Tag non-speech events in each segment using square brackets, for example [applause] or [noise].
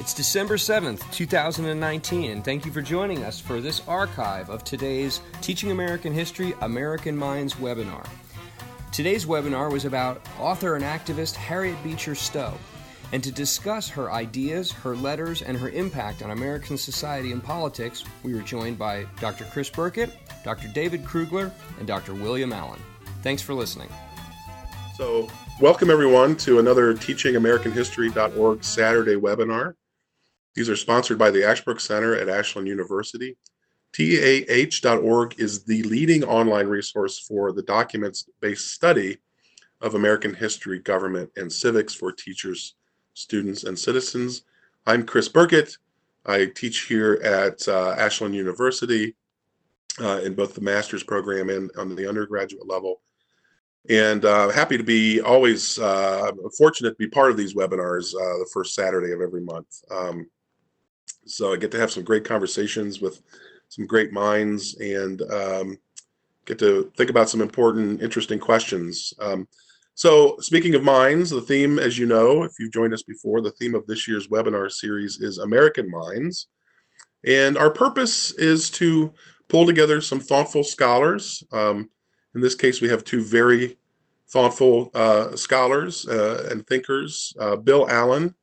It's December 7th, 2019, and thank you for joining us for this archive of today's Teaching American History American Minds webinar. Today's webinar was about author and activist Harriet Beecher Stowe. And to discuss her ideas, her letters, and her impact on American society and politics, we were joined by Dr. Chris Burkett, Dr. David Krugler, and Dr. William Allen. Thanks for listening. So, welcome everyone to another teachingamericanhistory.org Saturday webinar. These are sponsored by the Ashbrook Center at Ashland University. TAH.org is the leading online resource for the documents based study of American history, government, and civics for teachers, students, and citizens. I'm Chris Burkett. I teach here at uh, Ashland University uh, in both the master's program and on the undergraduate level. And uh, happy to be always uh, fortunate to be part of these webinars uh, the first Saturday of every month. Um, so I get to have some great conversations with some great minds and um, get to think about some important, interesting questions. Um, so, speaking of minds, the theme, as you know, if you've joined us before, the theme of this year's webinar series is American Minds. And our purpose is to pull together some thoughtful scholars. Um, in this case, we have two very thoughtful uh, scholars uh, and thinkers uh, Bill Allen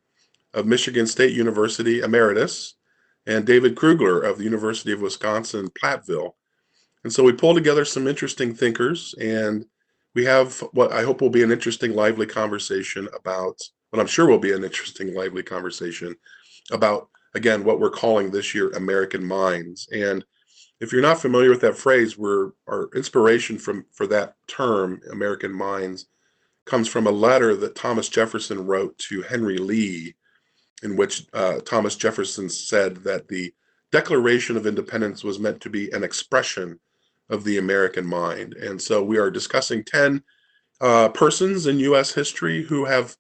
of Michigan State University, Emeritus, and David Krugler of the University of Wisconsin Platteville. And so we pull together some interesting thinkers, and we have what I hope will be an interesting, lively conversation about what I'm sure will be an interesting, lively conversation about, again, what we're calling this year American Minds. And if you're not familiar with that phrase, we're, our inspiration from for that term, American Minds, comes from a letter that Thomas Jefferson wrote to Henry Lee in which uh, Thomas Jefferson said that the Declaration of Independence was meant to be an expression of the American mind. And so we are discussing 10 uh, persons in U.S. history who have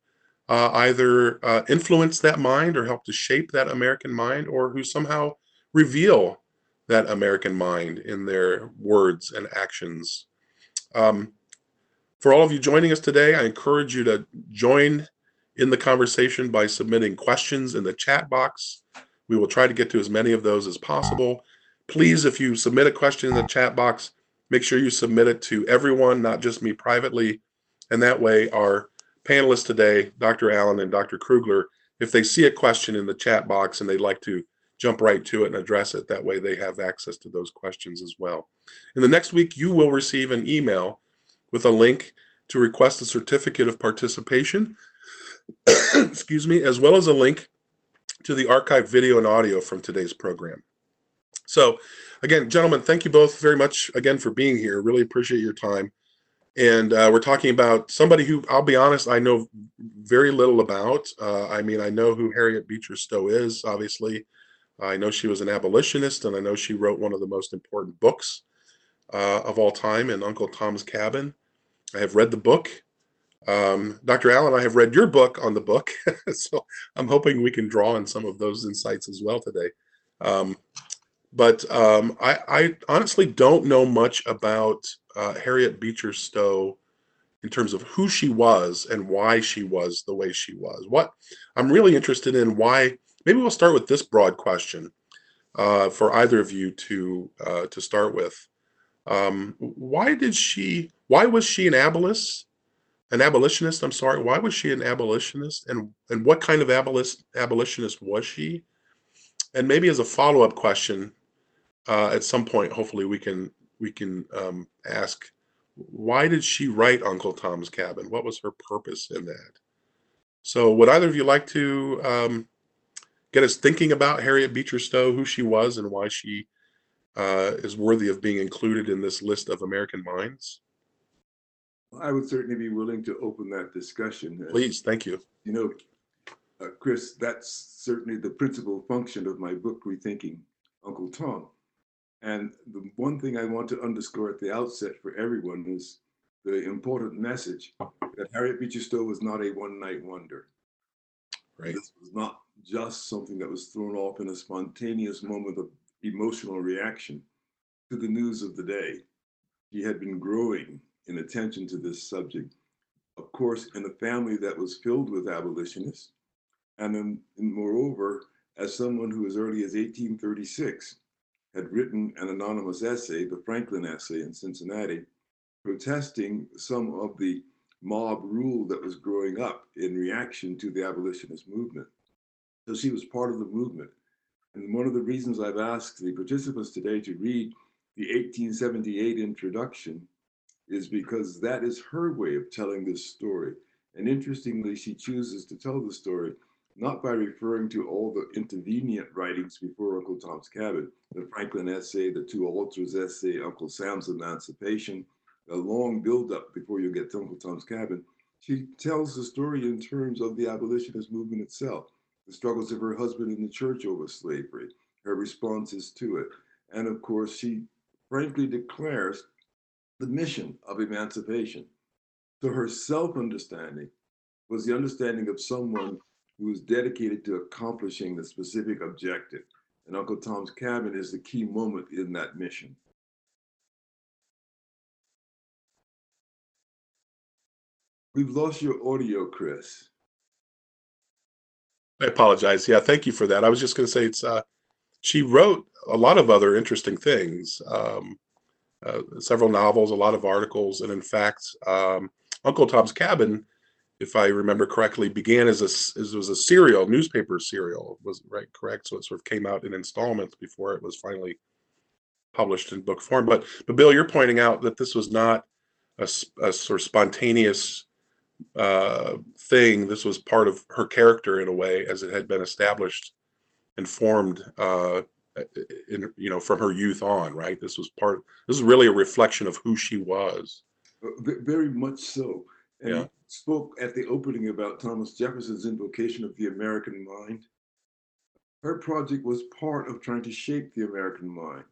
uh, either uh, influenced that mind or helped to shape that American mind or who somehow reveal that American mind in their words and actions. Um, for all of you joining us today, I encourage you to join in the conversation by submitting questions in the chat box. We will try to get to as many of those as possible. Please, if you submit a question in the chat box, make sure you submit it to everyone, not just me privately. And that way, our panelists today, Dr. Allen and Dr. Krugler, if they see a question in the chat box and they'd like to jump right to it and address it, that way they have access to those questions as well. In the next week, you will receive an email with a link to request a certificate of participation [coughs] excuse me, as well as a link to the archived video and audio from today's program. So, again, gentlemen, thank you both very much again for being here. Really appreciate your time. And uh, we're talking about somebody who, I'll be honest, I know very little about. Uh, I mean, I know who Harriet Beecher Stowe is, obviously. I know she was an abolitionist, and I know she wrote one of the most important books uh, of all time in Uncle Tom's Cabin. I have read the book. Um, Dr. Allen, I have read your book on the book, [laughs] so I'm hoping we can draw on some of those insights as well today. Um, but um, I, I, honestly don't know much about uh, Harriet Beecher Stowe in terms of who she was and why she was the way she was. What I'm really interested in why. Maybe we'll start with this broad question uh, for either of you to uh, to start with. Um, why did she? Why was she an abolitionist? An abolitionist. I'm sorry. Why was she an abolitionist, and and what kind of abolitionist abolitionist was she? And maybe as a follow up question, uh, at some point, hopefully we can we can um, ask, why did she write Uncle Tom's Cabin? What was her purpose in that? So, would either of you like to um, get us thinking about Harriet Beecher Stowe, who she was, and why she uh, is worthy of being included in this list of American minds? I would certainly be willing to open that discussion. Please, thank you. You know, uh, Chris, that's certainly the principal function of my book, Rethinking Uncle Tom. And the one thing I want to underscore at the outset for everyone is the important message that Harriet Beecher Stowe was not a one night wonder. Right. This was not just something that was thrown off in a spontaneous moment of emotional reaction to the news of the day. She had been growing in attention to this subject. Of course, in a family that was filled with abolitionists, And then, and moreover, as someone who as early as 1836 had written an anonymous essay, the Franklin essay in Cincinnati, protesting some of the mob rule that was growing up in reaction to the abolitionist movement. So she was part of the movement. And one of the reasons I've asked the participants today to read the 1878 introduction is because that is her way of telling this story. And interestingly, she chooses to tell the story not by referring to all the intervenient writings before Uncle Tom's Cabin, the Franklin essay, the two Alters essay, Uncle Sam's Emancipation, a long buildup before you get to Uncle Tom's Cabin. She tells the story in terms of the abolitionist movement itself, the struggles of her husband in the church over slavery, her responses to it. And of course, she frankly declares the mission of emancipation. So her self understanding was the understanding of someone who was dedicated to accomplishing the specific objective. And Uncle Tom's Cabin is the key moment in that mission. We've lost your audio, Chris. I apologize. Yeah, thank you for that. I was just going to say it's uh, she wrote a lot of other interesting things, um, uh, several novels, a lot of articles, and in fact, um, Uncle Tom's Cabin if I remember correctly, began as a as was a serial newspaper serial. Was right correct? So it sort of came out in installments before it was finally published in book form. But but Bill, you're pointing out that this was not a, a sort of spontaneous uh, thing. This was part of her character in a way, as it had been established and formed. Uh, in, you know, from her youth on, right? This was part. This is really a reflection of who she was. Uh, very much so. And yeah spoke at the opening about Thomas Jefferson's invocation of the American mind. Her project was part of trying to shape the American mind.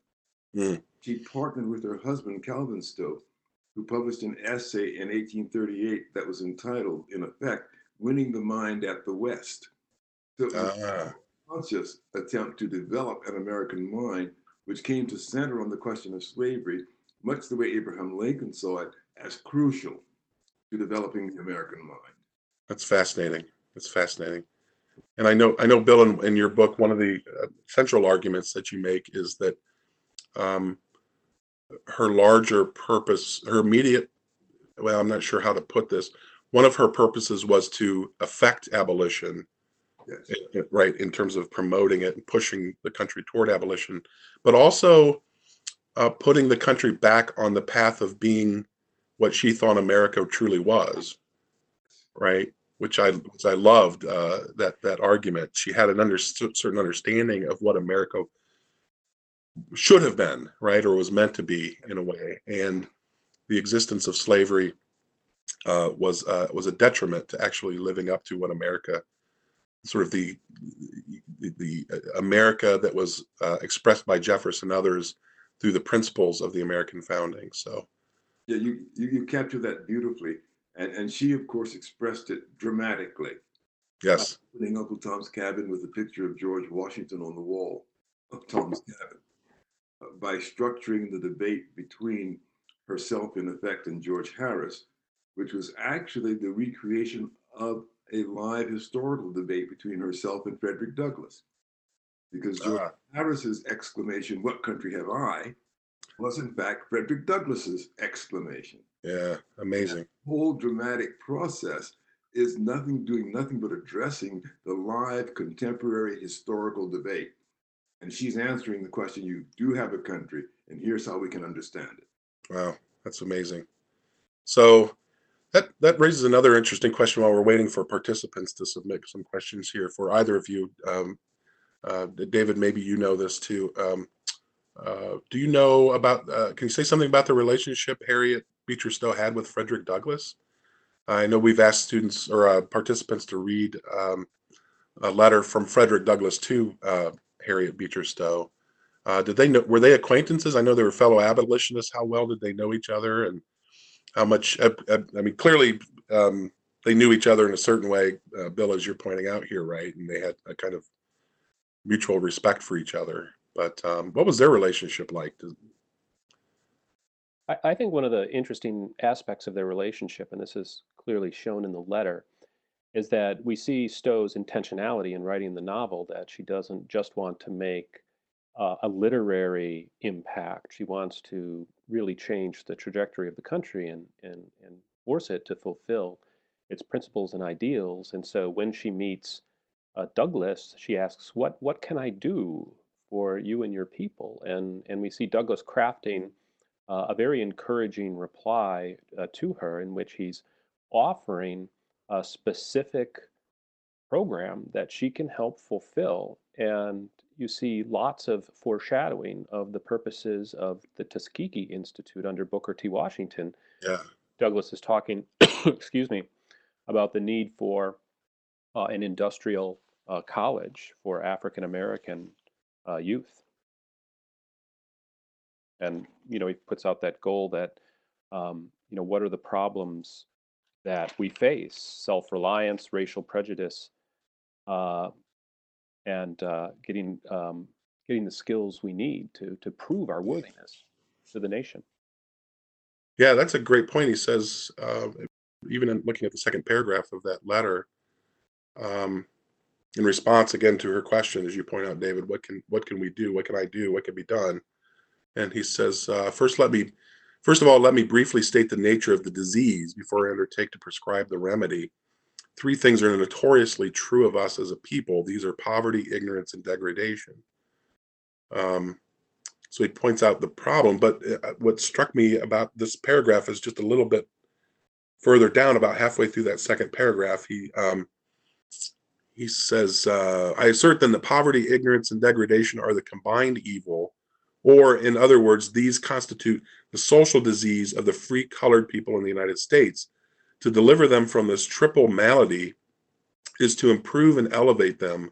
Mm. She partnered with her husband, Calvin Stowe, who published an essay in 1838 that was entitled, in effect, Winning the Mind at the West. So uh-huh. Conscious attempt to develop an American mind, which came to center on the question of slavery, much the way Abraham Lincoln saw it as crucial to developing the American mind. That's fascinating. That's fascinating. And I know, I know, Bill, in, in your book, one of the uh, central arguments that you make is that um, her larger purpose, her immediate, well, I'm not sure how to put this. One of her purposes was to affect abolition. Right, in terms of promoting it and pushing the country toward abolition, but also uh, putting the country back on the path of being what she thought America truly was, right? Which I which I loved uh, that that argument. She had an under, certain understanding of what America should have been, right, or was meant to be in a way, and the existence of slavery uh, was uh, was a detriment to actually living up to what America, sort of the the, the uh, America that was uh, expressed by Jefferson and others through the principles of the American founding. So yeah, you, you, you captured that beautifully. And, and she, of course, expressed it dramatically. Yes. Opening Uncle Tom's Cabin with a picture of George Washington on the wall of Tom's cabin. Uh, by structuring the debate between herself, in effect, and George Harris, which was actually the recreation of a live historical debate between herself and Frederick Douglass. Because George uh, Harris's exclamation, What country have I? was in fact Frederick Douglass's exclamation. Yeah, amazing. That whole dramatic process is nothing doing nothing but addressing the live contemporary historical debate. And she's answering the question you do have a country, and here's how we can understand it. Wow, that's amazing. So that that raises another interesting question while we're waiting for participants to submit some questions here for either of you. Um, uh, David, maybe you know this too. Um, uh, do you know about? Uh, can you say something about the relationship Harriet Beecher Stowe had with Frederick Douglass? I know we've asked students or uh, participants to read um, a letter from Frederick Douglass to uh, Harriet Beecher Stowe. Uh, did they know? Were they acquaintances? I know they were fellow abolitionists. How well did they know each other, and how much? I mean, clearly um, they knew each other in a certain way. Bill, as you're pointing out here, right? And they had a kind of mutual respect for each other. But um, what was their relationship like? I, I think one of the interesting aspects of their relationship, and this is clearly shown in the letter, is that we see Stowe's intentionality in writing the novel that she doesn't just want to make uh, a literary impact. She wants to really change the trajectory of the country and, and, and force it to fulfill its principles and ideals. And so when she meets uh, Douglass, she asks, "What what can I do for you and your people?" And and we see Douglass crafting uh, a very encouraging reply uh, to her, in which he's offering a specific program that she can help fulfill. And you see lots of foreshadowing of the purposes of the Tuskegee Institute under Booker T. Washington. Yeah. Douglass is talking, [coughs] excuse me, about the need for uh, an industrial uh, college for African American uh, youth. And you know, he puts out that goal that um, you know, what are the problems that we face? Self-reliance, racial prejudice, uh, and uh, getting um, getting the skills we need to to prove our worthiness to the nation. Yeah, that's a great point. He says, uh, even in looking at the second paragraph of that letter, um, in response again to her question, as you point out, David, what can what can we do? What can I do? What can be done? And he says, uh, first, let me, first of all, let me briefly state the nature of the disease before I undertake to prescribe the remedy. Three things are notoriously true of us as a people. These are poverty, ignorance, and degradation. Um, so he points out the problem. But uh, what struck me about this paragraph is just a little bit further down, about halfway through that second paragraph. He um, he says, uh, "I assert then that poverty, ignorance, and degradation are the combined evil." Or, in other words, these constitute the social disease of the free colored people in the United States. To deliver them from this triple malady is to improve and elevate them,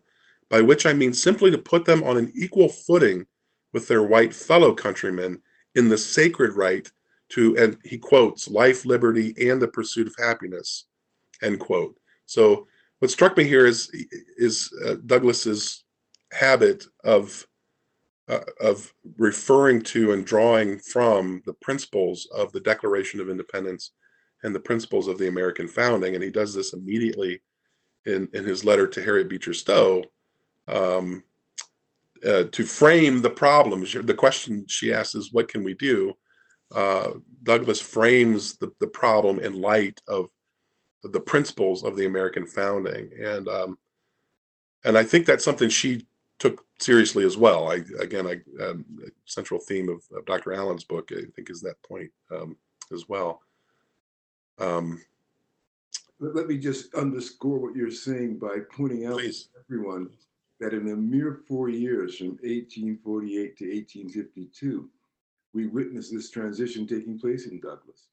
by which I mean simply to put them on an equal footing with their white fellow countrymen in the sacred right to, and he quotes, life, liberty, and the pursuit of happiness, end quote. So, what struck me here is is uh, Douglass's habit of uh, of referring to and drawing from the principles of the Declaration of Independence and the principles of the American founding. And he does this immediately in, in his letter to Harriet Beecher Stowe um, uh, to frame the problems. The question she asks is, What can we do? Uh, Douglass frames the, the problem in light of the principles of the American founding. And um, and I think that's something she took seriously as well. I again, I um, central theme of, of, Dr. Allen's book, I think, is that point um, as well. Um, let, me just underscore what you're saying by pointing out please. to everyone that in a mere four years, from 1848 to 1852, we witnessed this transition taking place in Douglass.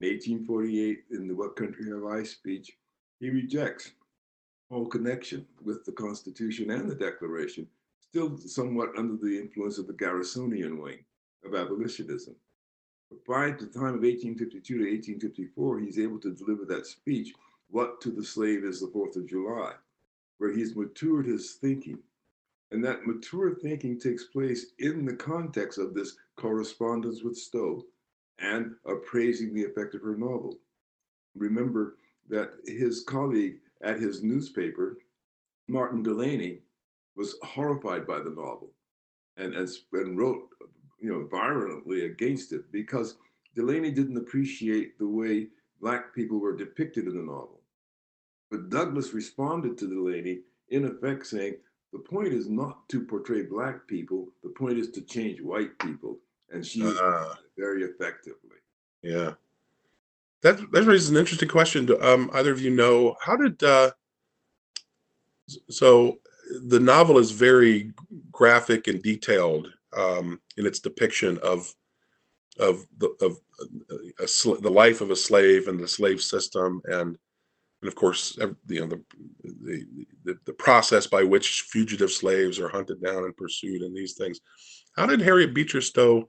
In 1848, in the What Country Have I speech, he rejects all connection with the Constitution and the Declaration, still somewhat under the influence of the Garrisonian wing of abolitionism. By the time of 1852 to 1854, he's able to deliver that speech, What to the Slave is the Fourth of July, where he's matured his thinking. And that mature thinking takes place in the context of this correspondence with Stowe and appraising the effect of her novel. Remember that his colleague at his newspaper, Martin Delany, was horrified by the novel and, and, and wrote, you know, violently against it because Delany didn't appreciate the way Black people were depicted in the novel. But Douglass responded to Delany, in effect, saying, the point is not to portray Black people, the point is to change white people. And she uh, very effectively. Yeah. That that raises an interesting question. Um, either of you know how did uh, so the novel is very graphic and detailed um, in its depiction of of the of a, a, the life of a slave and the slave system and and of course you know the, the the the process by which fugitive slaves are hunted down and pursued and these things. How did Harriet Beecher Stowe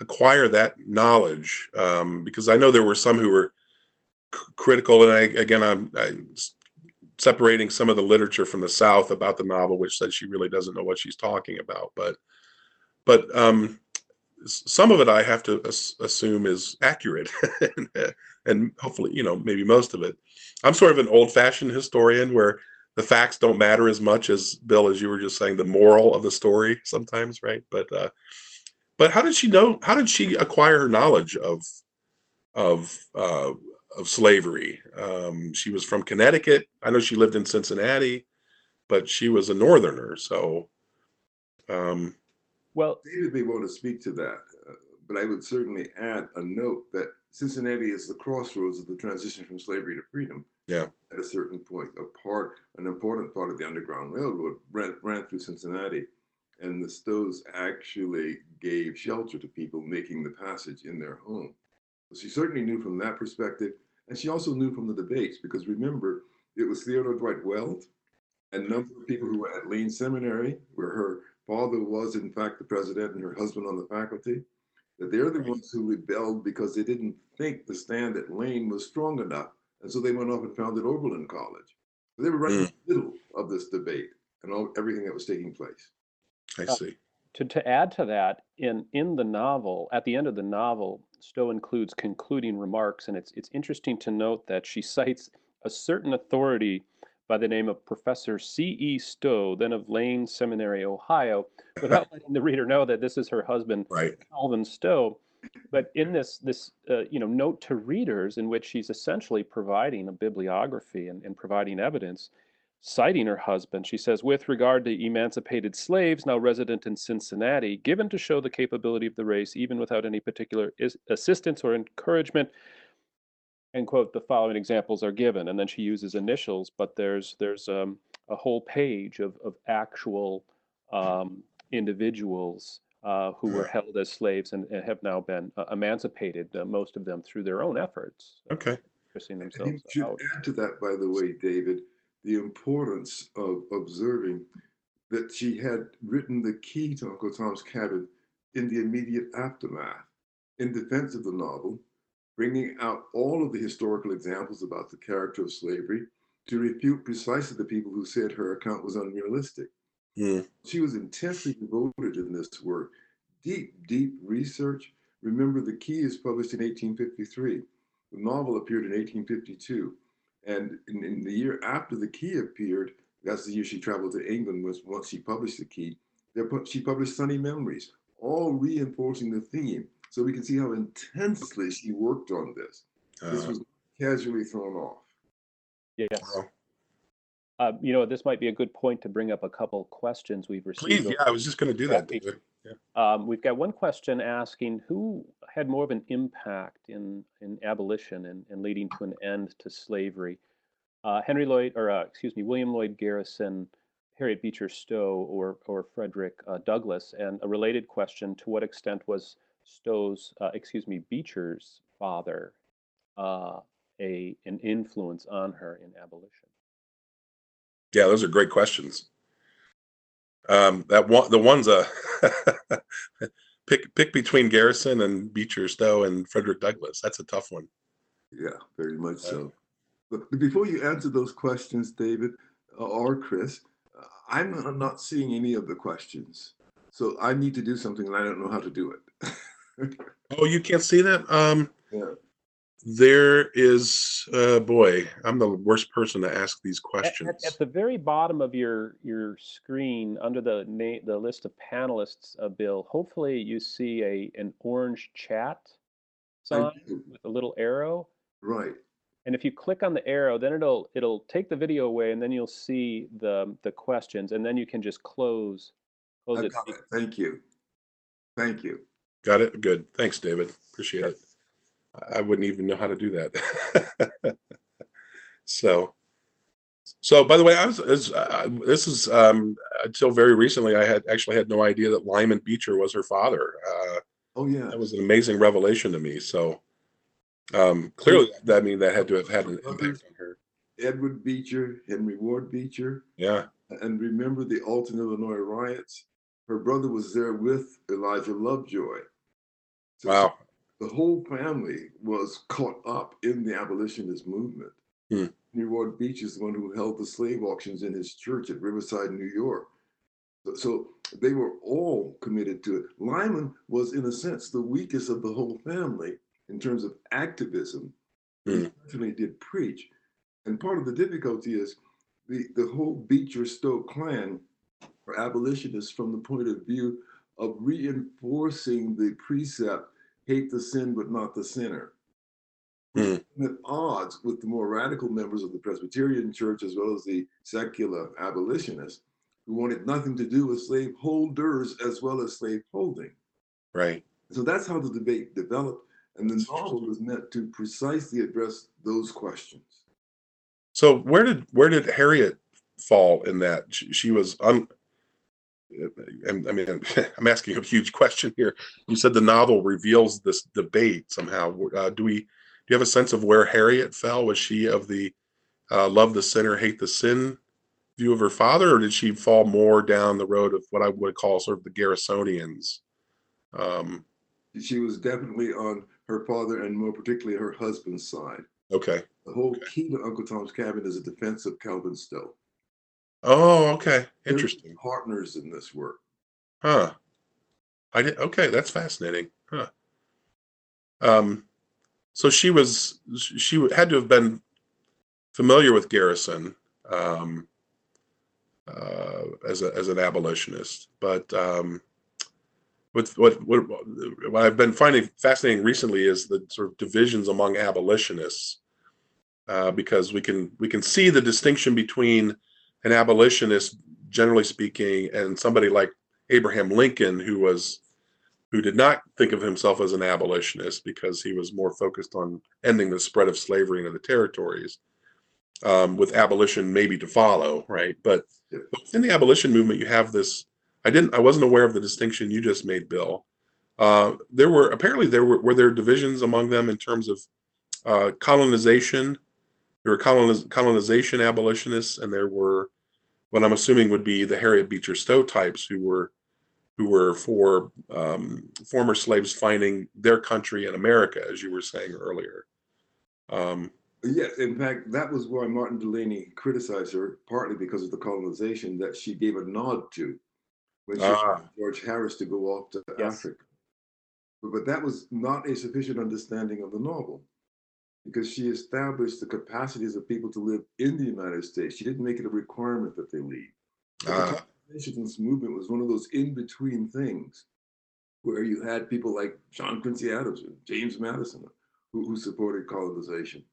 acquire that knowledge um, because I know there were some who were c- critical, and I again I'm, I'm, separating some of the literature from the South about the novel, which says she really doesn't know what she's talking about. But but um, some of it I have to assume is accurate, [laughs] and hopefully, you know, maybe most of it. I'm sort of an old-fashioned historian where the facts don't matter as much as Bill, as you were just saying, the moral of the story [laughs] sometimes, right? But uh, but how did she know? How did she acquire her knowledge of of uh, of slavery? Um, she was from Connecticut. I know she lived in Cincinnati, but she was a Northerner. So, um, well, David may want to speak to that, uh, but I would certainly add a note that Cincinnati is the crossroads of the transition from slavery to freedom. Yeah. At a certain point, a part, an important part of the Underground Railroad ran, ran through Cincinnati and the Stowes actually gave shelter to people making the passage in their home. So she certainly knew from that perspective, and she also knew from the debates because remember, it was Theodore Dwight Weld and a number of people who were at Lane Seminary, where her father was in fact the president and her husband on the faculty, that they're the ones who rebelled because they didn't think the stand at Lane was strong enough, and so they went off and founded Oberlin College. So they were right mm. in the middle of this debate and all, everything that was taking place. I uh, see. To, to add to that, in, in the novel, at the end of the novel, Stowe includes concluding remarks, and it's, it's interesting to note that she cites a certain authority by the name of Professor C.E. Stowe, then of Lane Seminary, Ohio, without [laughs] letting the reader know that this is her husband, right. Calvin Stowe. But in this, this uh, you know, note to readers, in which she's essentially providing a bibliography and, and providing evidence, Citing her husband, she says, with regard to emancipated slaves now resident in Cincinnati, given to show the capability of the race, even without any particular is- assistance or encouragement, and quote, the following examples are given. And then she uses initials, but there's there's um, a whole page of, of actual um, individuals uh, who were held as slaves and, and have now been uh, emancipated, uh, most of them through their own efforts. Okay. Themselves you should out. add to that, by the way, David, the importance of observing that she had written the key to Uncle Tom's Cabin in the immediate aftermath in defense of the novel, bringing out all of the historical examples about the character of slavery to refute precisely the people who said her account was unrealistic. Yeah. She was intensely devoted in this work, deep, deep research. Remember, The Key is published in 1853. The novel appeared in 1852. And in, in, the year after the key appeared, that's the year she traveled to England. Was once she published the key, she published Sunny Memories, all reinforcing the theme. So we can see how intensely she worked on this. Uh, this was casually thrown off. Yes. Uh, you know, this might be a good point to bring up a couple questions we've received. Please, yeah, I was just going to do that. Yeah. Um, we've got one question asking who had more of an impact in, in abolition and, and leading to an end to slavery. Uh, Henry Lloyd, or uh, excuse me, William Lloyd Garrison, Harriet Beecher Stowe, or, or Frederick uh, Douglass. And a related question to what extent was Stowe's, uh, excuse me, Beecher's father uh, a, an influence on her in abolition? Yeah, those are great questions. Um, that one, the ones, uh, [laughs] pick pick between Garrison and Beecher Stowe and Frederick Douglass. That's a tough one. Yeah, very much so. But before you answer those questions, David uh, or Chris, uh, I'm not seeing any of the questions. So I need to do something and I don't know how to do it. [laughs] oh, you can't see that? Um, yeah. There is, uh, boy, I'm the worst person to ask these questions. At, at, at the very bottom of your your screen, under the name, the list of panelists, uh, Bill. Hopefully, you see a an orange chat sign with a little arrow. Right. And if you click on the arrow, then it'll it'll take the video away, and then you'll see the the questions, and then you can just close close it. it. Thank you. Thank you. Got it. Good. Thanks, David. Appreciate it. I wouldn't even know how to do that. [laughs] so, so by the way, I was, was uh, this is um, until very recently I had actually had no idea that Lyman Beecher was her father. Uh, oh yeah, that was an amazing revelation to me. So um, clearly, that I mean that had to have had an impact on her. Edward Beecher, Henry Ward Beecher. Yeah. And remember the Alton, Illinois riots? Her brother was there with Elijah Lovejoy. Wow the whole family was caught up in the abolitionist movement. Hmm. Ward Beach is the one who held the slave auctions in his church at Riverside, New York. So, they were all committed to it. Lyman was, in a sense, the weakest of the whole family in terms of activism. Mm. He certainly did preach. And part of the difficulty is the, the whole Beecher Stowe clan were abolitionists from the point of view of reinforcing the precept hate the sin but not the sinner. Mm. At odds with the more radical members of the Presbyterian Church as well as the secular abolitionists who wanted nothing to do with slaveholders as well as slaveholding. Right. So that's how the debate developed. And the novel was meant to precisely address those questions. So where did where did Harriet fall in that? She, she was un. I mean, [laughs] I'm asking a huge question here. You said the novel reveals this debate somehow. Uh, do we? Do you have a sense of where Harriet fell? Was she of the uh, love the sinner, hate the sin view of her father, or did she fall more down the road of what I would call sort of the Garrisonians? Um, She was definitely on her father and more particularly her husband's side. okay. The whole key to Uncle Tom's Cabin is a defense of Calvin Stowe. Oh, okay. They're Interesting. Partners in this work. Huh. I did. Okay, that's fascinating. Huh. Um, so she was she had to have been familiar with Garrison um, uh, as a as an abolitionist, but um, with what, what what I've been finding fascinating recently is the sort of divisions among abolitionists, uh, because we can we can see the distinction between an abolitionist, generally speaking, and somebody like Abraham Lincoln, who was who did not think of himself as an abolitionist because he was more focused on ending the spread of slavery into the territories, um, with abolition maybe to follow, right? But, within the abolition movement, you have this. I didn't. I wasn't aware of the distinction you just made, Bill. Uh, there were apparently there were were there divisions among them in terms of uh, colonization. There were coloniz- colonization abolitionists, and there were what I'm assuming would be the Harriet Beecher Stowe types who were who were for um, former slaves finding their country in America, as you were saying earlier. Um, Yes, in fact, that was why Martin Delany criticized her, partly because of the colonization that she gave a nod to when she asked George Harris to go off to Yes. Africa. But, but that was not a sufficient understanding of the novel because she established the capacities of people to live in the United States. She didn't make it a requirement that they leave. Ah. the colonizationist movement was one of those in between things where you had people like John Quincy Adams and James Madison who, who supported colonization.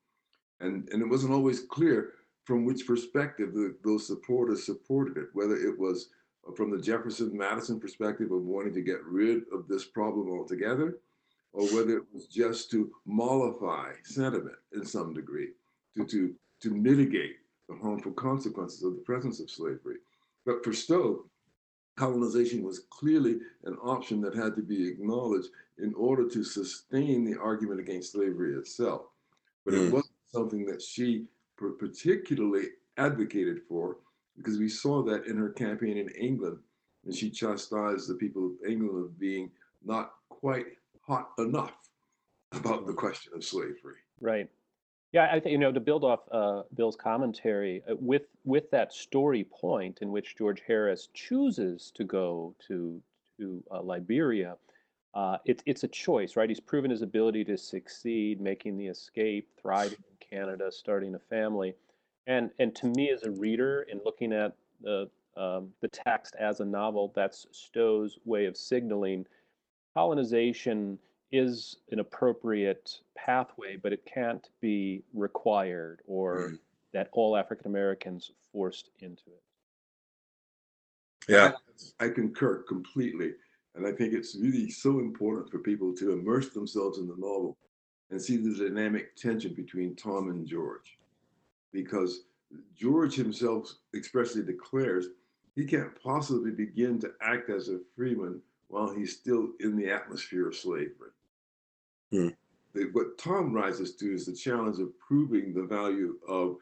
And, and it wasn't always clear from which perspective the, those supporters supported it, whether it was from the Jefferson Madison perspective of wanting to get rid of this problem altogether, or whether it was just to mollify sentiment in some degree, to, to, to mitigate the harmful consequences of the presence of slavery. But for Stowe, colonization was clearly an option that had to be acknowledged in order to sustain the argument against slavery itself. But Mm. it wasn't something that she particularly advocated for because we saw that in her campaign in England and she chastised the people of England of being not quite hot enough about the question of slavery. Right. Yeah, I think you know to build off uh, Bill's commentary uh, with with that story point in which George Harris chooses to go to to uh, Liberia. Uh, it's it's a choice, right? He's proven his ability to succeed, making the escape, thriving in Canada, starting a family, and and to me as a reader, in looking at the um, the text as a novel, that's Stowe's way of signaling colonization is an appropriate pathway, but it can't be required or Mm. that all African Americans forced into it. yeah. I concur completely. And I think it's really so important for people to immerse themselves in the novel and see the dynamic tension between Tom and George. Because George himself expressly declares he can't possibly begin to act as a freeman while he's still in the atmosphere of slavery. Hmm. What Tom rises to is the challenge of proving the value of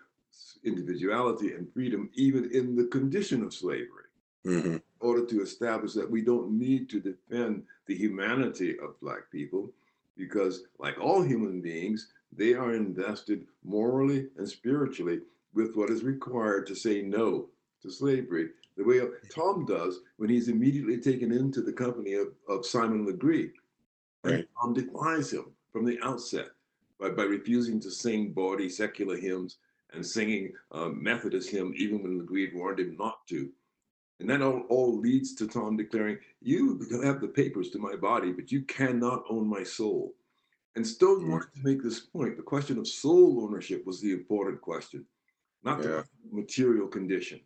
individuality and freedom, even in the condition of slavery hmm order to establish that we don't need to defend the humanity of Black people because, like all human beings, they are invested morally and spiritually with what is required to say no to slavery. The way Tom does when he's immediately taken into the company of, of Simon Legree. And Right. Tom declines him from the outset by, by refusing to sing bawdy secular hymns and singing uh, Methodist hymn even when Legree warned him not to. And that all, all leads to Tom declaring, You can have the papers to my body, but you cannot own my soul. And Stowe Mm. wanted to make this point. The question of soul ownership was the important question, not the material condition.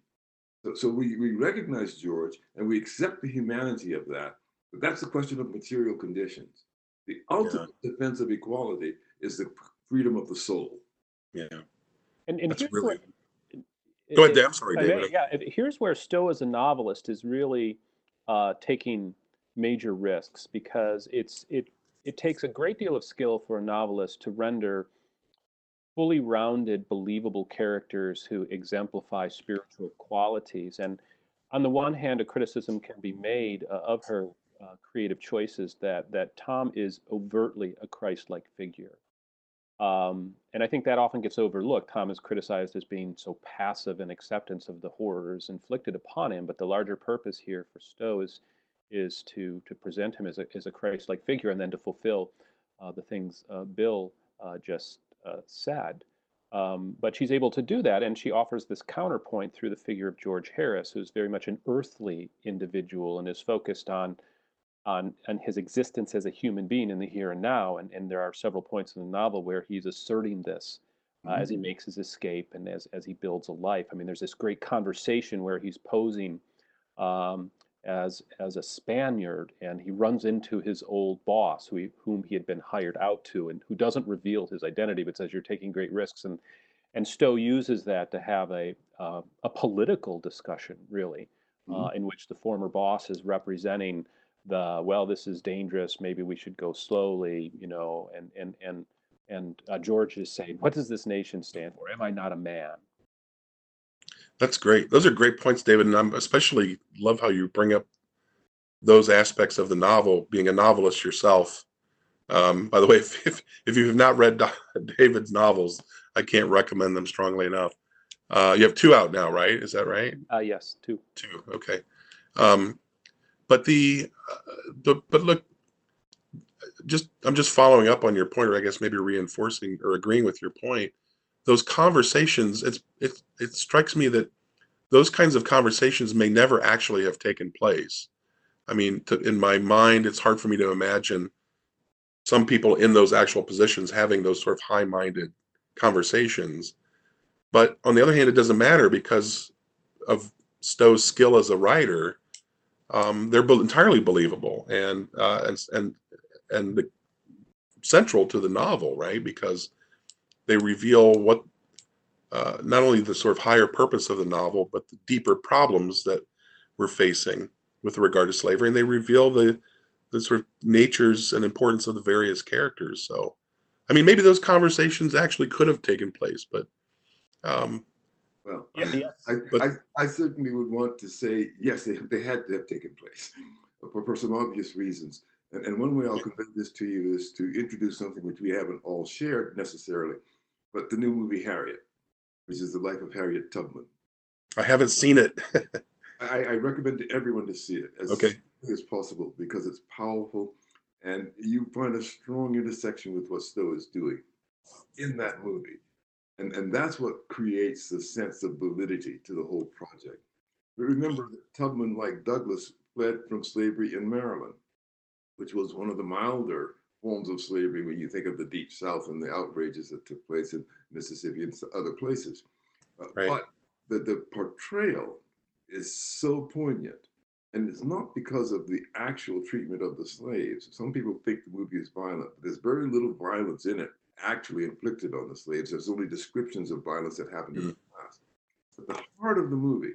So, so we, we recognize George and we accept the humanity of that, but that's the question of material conditions. The ultimate defense of equality is the freedom of the soul. Yeah. And, and That's here's really. where- Go ahead, it- Dave. I'm sorry, I mean, David. yeah, here's where Stowe as a novelist is really uh, taking major risks because it's it it takes a great deal of skill for a novelist to render fully rounded, believable characters who exemplify spiritual qualities. And on the one hand, a criticism can be made uh, of her uh, creative choices that that Tom is overtly a Christ-like figure. Um, and I think that often gets overlooked. Tom is criticized as being so passive in acceptance of the horrors inflicted upon him, but the larger purpose here for Stowe is is to to present him as a as a Christ-like figure, and then to fulfill uh, the things uh, Bill uh, just uh, said. Um, but she's able to do that, and she offers this counterpoint through the figure of George Harris, who's very much an earthly individual and is focused on on on his existence as a human being in the here and now. And, and there are several points in the novel where he's asserting this uh, as he makes his escape and as, as he builds a life. I mean, there's this great conversation where he's posing um, as as a Spaniard, and he runs into his old boss, who he, whom he had been hired out to, and who doesn't reveal his identity, but says you're taking great risks. And and Stowe uses that to have a uh, a political discussion, really, uh, in which the former boss is representing the well, this is dangerous. Maybe we should go slowly, you know. And and and and uh, George is saying, what does this nation stand for? Am I not a man? That's great. Those are great points, David. And I'm especially love how you bring up those aspects of the novel, being a novelist yourself. Um, by the way, [laughs] if, if, if you have not read [laughs] David's novels, I can't recommend them strongly enough. Uh, you have two out now, right? Is that right? Uh, yes, two. Two. Okay. Um, but the, uh, but, but look, just I'm just following up on your point, or I guess maybe reinforcing or agreeing with your point. Those conversations, it's it it strikes me that those kinds of conversations may never actually have taken place. I mean, to, in my mind, it's hard for me to imagine some people in those actual positions having those sort of high-minded conversations. But on the other hand, it doesn't matter because of Stowe's skill as a writer. Um, they're entirely believable and uh, and and and the, central to the novel, right? Because they reveal what uh, not only the sort of higher purpose of the novel, but the deeper problems that we're facing with regard to slavery, and they reveal the the sort of natures and importance of the various characters. So, I mean, maybe those conversations actually could have taken place, but um, Well, Yeah, I, yeah. I, But- I, I certainly would want to say, yes, they, they had to have taken place for, for some obvious reasons. And, and one way I'll convey this to you is to introduce something which we haven't all shared necessarily, but the new movie Harriet, which is the life of Harriet Tubman. I haven't seen it. [laughs] I, I recommend to everyone to see it as Okay. as possible because it's powerful and you find a strong intersection with what Stowe is doing in that movie. And, and that's what creates the sense of validity to the whole project. But remember that Tubman, like Douglass, fled from slavery in Maryland, which was one of the milder forms of slavery when you think of the Deep South and the outrages that took place in Mississippi and other places. Uh, Right. But the, the portrayal is so poignant. And it's not because of the actual treatment of the slaves. Some people think the movie is violent, but there's very little violence in it actually inflicted on the slaves. There's only descriptions of violence that happened in the past. But the heart of the movie,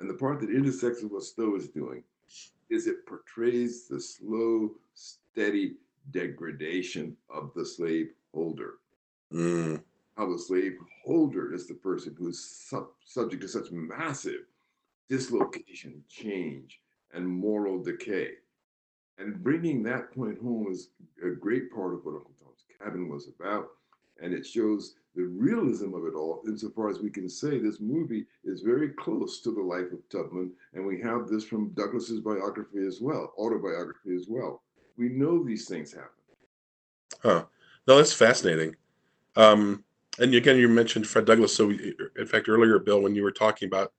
and the part that intersects with what Stowe is doing, is it portrays the slow, steady degradation of the slave holder Mm, how the slave holder is the person who's sub- subject to such massive dislocation, change, and moral decay. And bringing that point home is a great part of what Uncle Tom's Cabin was about. And it shows the realism of it all, insofar as we can say this movie is very close to the life of Tubman, and we have this from Douglass's biography as well, autobiography as well. We know these things happen. Huh. No, that's fascinating. Um, and again, you mentioned Fred Douglass. So, in fact, earlier, Bill, when you were talking about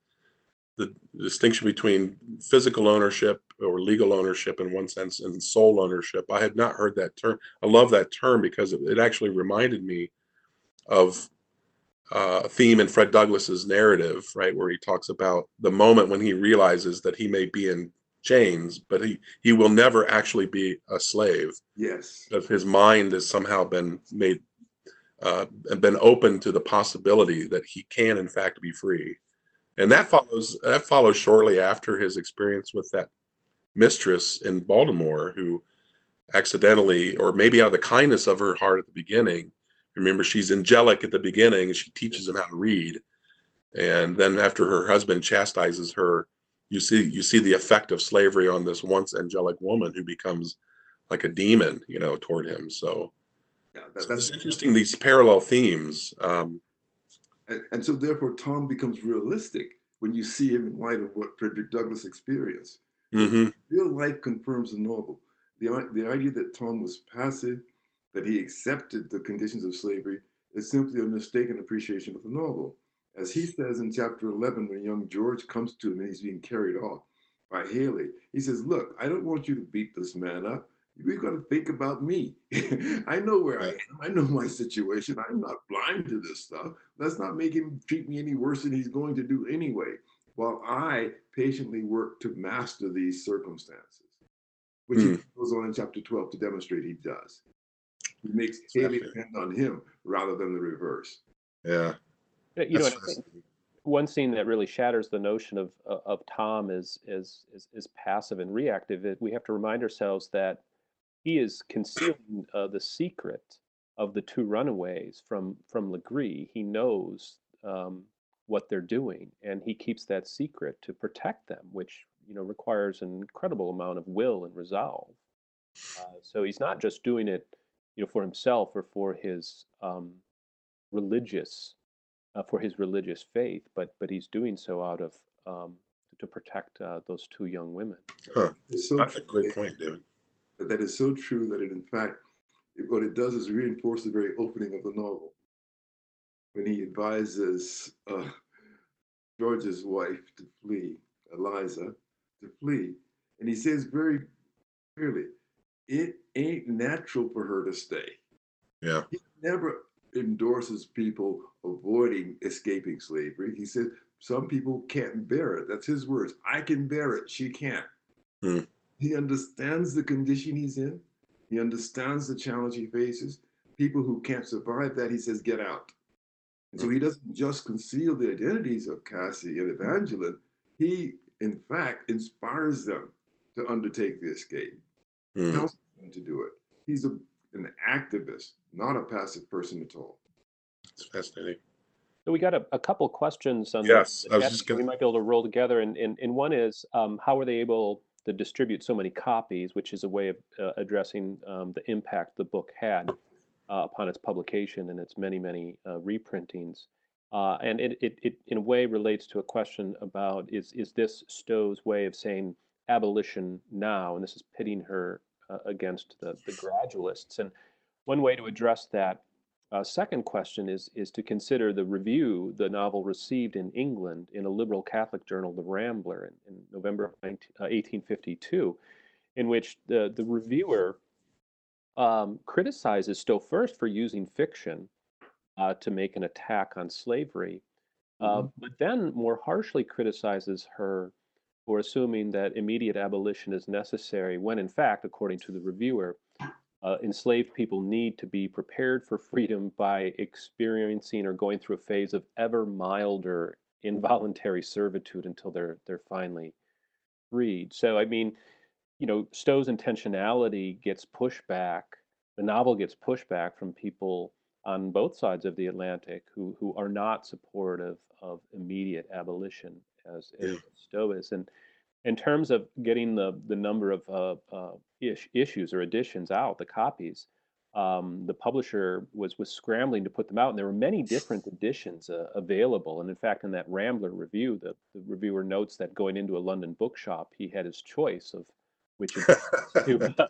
the distinction between physical ownership or legal ownership in one sense and soul ownership, I had not heard that term. I love that term because it, it actually reminded me of uh, a theme in Fred Douglass's narrative, right, where he talks about the moment when he realizes that he may be in chains, but he he will never actually be a slave. Yes, That his mind has somehow been made uh, been open to the possibility that he can in fact be free, and that follows that follows shortly after his experience with that mistress in Baltimore who accidentally or maybe out of the kindness of her heart at the beginning Remember, she's angelic at the beginning. She teaches him how to read, and then after her husband chastises her, you see you see the effect of slavery on this once angelic woman who becomes like a demon, you know, toward him. So, yeah, that, so that's interesting. These parallel themes. Um, and, and so, therefore, Tom becomes realistic when you see him in light of what Frederick Douglass experienced. Mm-hmm. Real life confirms the novel. The, the idea that Tom was passive that he accepted the conditions of slavery is simply a mistaken appreciation of the novel. As he says in chapter 11, when young George comes to him and he's being carried off by Haley, he says, Look, I don't want you to beat this man up. We've got to think about me. [laughs] I know where I am. I know my situation. I'm not blind to this stuff. Let's not make him treat me any worse than he's going to do anyway, while I patiently work to master these circumstances, which he hmm. goes on in chapter 12 to demonstrate he does. He makes Haley depend on him rather than the reverse. Yeah. You know, one scene that really shatters the notion of uh, of Tom is is is, is passive and reactive. We have to remind ourselves that he is concealing uh, the secret of the two runaways from from Legree. He knows um, what they're doing, and he keeps that secret to protect them, which you know requires an incredible amount of will and resolve. Uh, so he's not just doing it you know, for himself or for his um, religious, uh, for his religious faith, but but he's doing so out of um, to protect uh, those two young women. Huh. So That's a great point, David. That is so true that it, in fact, it, what it does is reinforce the very opening of the novel when he advises uh, George's wife to flee, Eliza, to flee, and he says very clearly, it ain't natural for her to stay. Yeah. He never endorses people avoiding escaping slavery. He said some people can't bear it. That's his words. I can bear it. She can't. Hmm. He understands the condition he's in. He understands the challenge he faces. People who can't survive that, he says, get out. And so he doesn't just conceal the identities of Cassy and Evangeline. He, in fact, inspires them to undertake the escape mm. tells him to do it. He's a, an activist, not a passive person at all. It's fascinating. So we got a, a couple questions on yes, the, the gonna... we might be able to roll together. And, and, and one is, um, how were they able to distribute so many copies, which is a way of uh, addressing um, the impact the book had uh, upon its publication and its many, many uh, reprintings. Uh, and it, it, it, in a way, relates to a question about is, is this Stowe's way of saying abolition now, and this is pitting her uh, against the, the gradualists. And one way to address that uh, second question is is to consider the review the novel received in England in a liberal Catholic journal, The Rambler, in, in November of 19, uh, 1852, in which the the reviewer um, criticizes Stowe first for using fiction uh, to make an attack on slavery, uh, mm-hmm. but then more harshly criticizes her for assuming that immediate abolition is necessary when, in fact, according to the reviewer, uh, enslaved people need to be prepared for freedom by experiencing or going through a phase of ever milder involuntary servitude until they're they're finally freed. So I mean, you know, Stowe's intentionality gets pushback. The novel gets pushback from people on both sides of the Atlantic who who are not supportive of immediate abolition as, as Stowe is. And in terms of getting the the number of uh, uh, ish, issues or editions out, the copies, um, the publisher was was scrambling to put them out, and there were many different editions uh, available. And in fact, in that Rambler review, the, the reviewer notes that going into a London bookshop, he had his choice of which to [laughs] uh,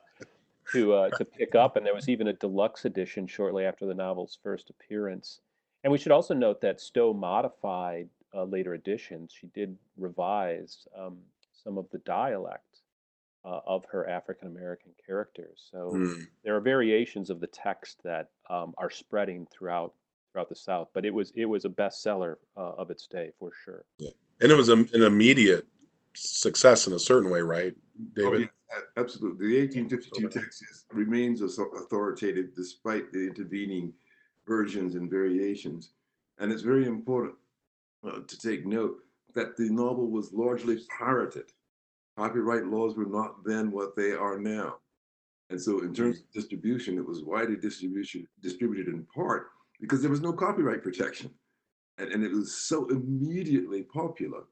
to uh, to pick up, and there was even a deluxe edition shortly after the novel's first appearance. And we should also note that Stowe modified uh, later editions. She did revise um, some of the dialect uh, of her African American characters. So mm. there are variations of the text that um, are spreading throughout throughout the South. But it was it was a bestseller uh, of its day for sure. Yeah. And it was a, an immediate success in a certain way, right, David? Oh, yeah, absolutely. The 1852 okay. text is, remains authoritative despite the intervening versions and variations. And it's very important uh, to take note that the novel was largely pirated copyright laws were not then what they are now. And so in terms of distribution, it was widely distribution distributed in part because there was no copyright protection. And, and it was so immediately popular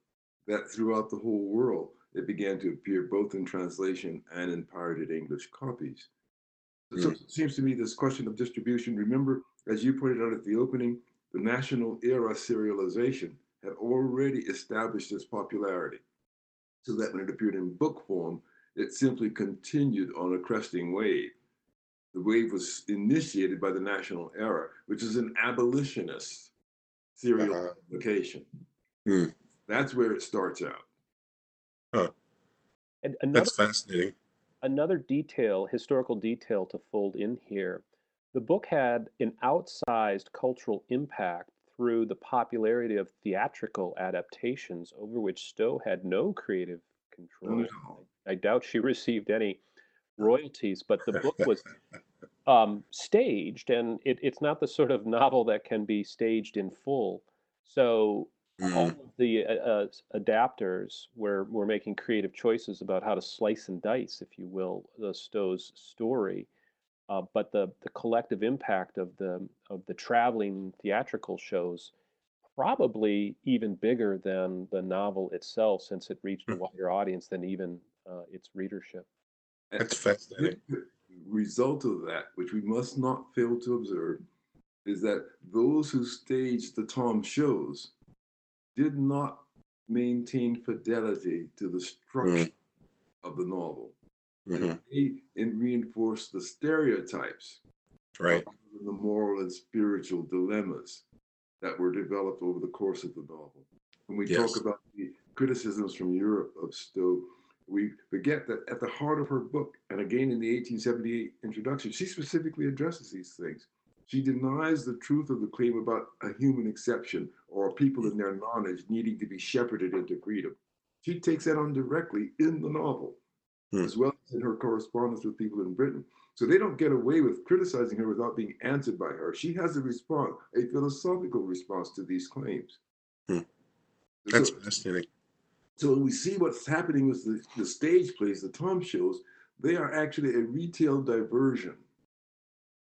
that throughout the whole world, it began to appear both in translation and in pirated English copies. So it seems to me this question of distribution, remember, as you pointed out at the opening, the national era serialization had already established its popularity so that when it appeared in book form, it simply continued on a cresting wave. The wave was initiated by the National Era, which is an abolitionist serial uh-huh. publication. Hmm. That's where it starts out. Huh. And another, That's fascinating. Another detail, historical detail to fold in here. The book had an outsized cultural impact through the popularity of theatrical adaptations over which Stowe had no creative control. No. I, I, doubt she [laughs] received any royalties, but the book was [laughs] um, staged, and it, it's not the sort of novel that can be staged in full. So mm. all of the uh, uh, adapters were, were making creative choices about how to slice and dice, if you will, the Stowe's story. Uh, but the the collective impact of the of the traveling theatrical shows probably even bigger than the novel itself, since it reached a hmm. wider audience than even uh, its readership. That's fascinating. The result of that, which we must not fail to observe, is that those who staged the Tom shows did not maintain fidelity to the structure mm. of the novel mm-hmm. and, reinforce the stereotypes, right? The moral and spiritual dilemmas that were developed over the course of the novel. When we yes. talk about the criticisms from Europe of Stowe, we forget that at the heart of her book, and again in the 1878 introduction, she specifically addresses these things. She denies the truth of the claim about a human exception or people in their knowledge needing to be shepherded into freedom. She takes that on directly in the novel hmm. as well in her correspondence with people in Britain. So they don't get away with criticizing her without being answered by her. She has a response, a philosophical response to these claims. Hmm. That's so, fascinating. So when we see what's happening with the, the stage plays, the Tom shows, they are actually a retail diversion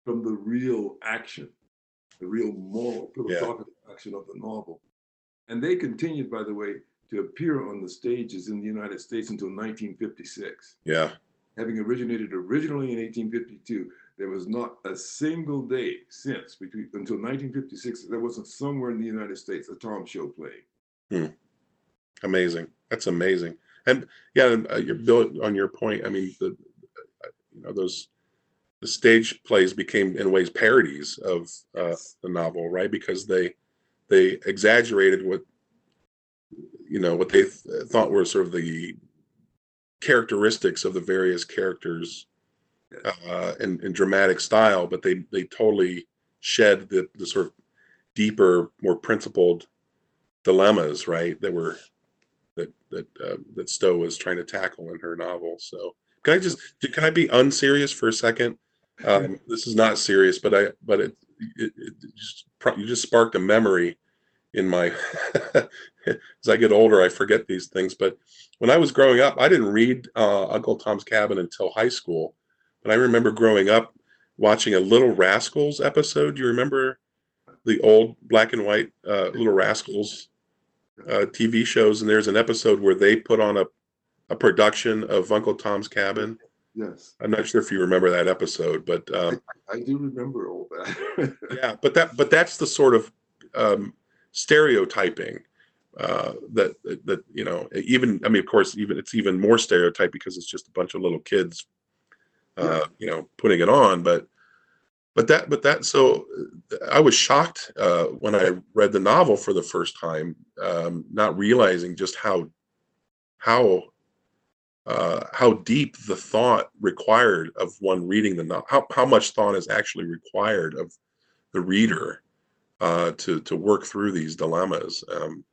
from the real action, the real moral, philosophical yeah. action of the novel. And they continued, by the way, to appear on the stages in the United States until 1956. Yeah. Having originated originally in 1852, there was not a single day since between until 1956 there wasn't somewhere in the United States a Tom show playing. Hmm. Amazing. That's amazing. And yeah, uh, you're built on your point. I mean, the uh, you know those the stage plays became in ways parodies of uh, the novel, right? Because they they exaggerated what you know what they th- thought were sort of the characteristics of the various characters uh, in, in dramatic style, but they they totally shed the, the sort of deeper, more principled dilemmas, right? That were that that uh, that Stowe was trying to tackle in her novel. So can I just can I be unserious for a second? Um, this is not serious, but I but it, it, it just you just sparked a memory in my [laughs] as I get older, I forget these things. But when I was growing up, I didn't read uh, Uncle Tom's Cabin until high school. But I remember growing up watching a Little Rascals episode. Do you remember the old black and white uh, Little Rascals uh, TV shows? And there's an episode where they put on a, a production of Uncle Tom's Cabin. Yes. I'm not sure if you remember that episode, but um, I, I do remember all that. [laughs] yeah, but that but that's the sort of um, stereotyping uh, that that you know even I mean of course even it's even more stereotype because it's just a bunch of little kids uh, you know putting it on but but that but that so I was shocked uh, when I read the novel for the first time um, not realizing just how how uh, how deep the thought required of one reading the novel how, how much thought is actually required of the reader uh, to to work through these dilemmas. Um,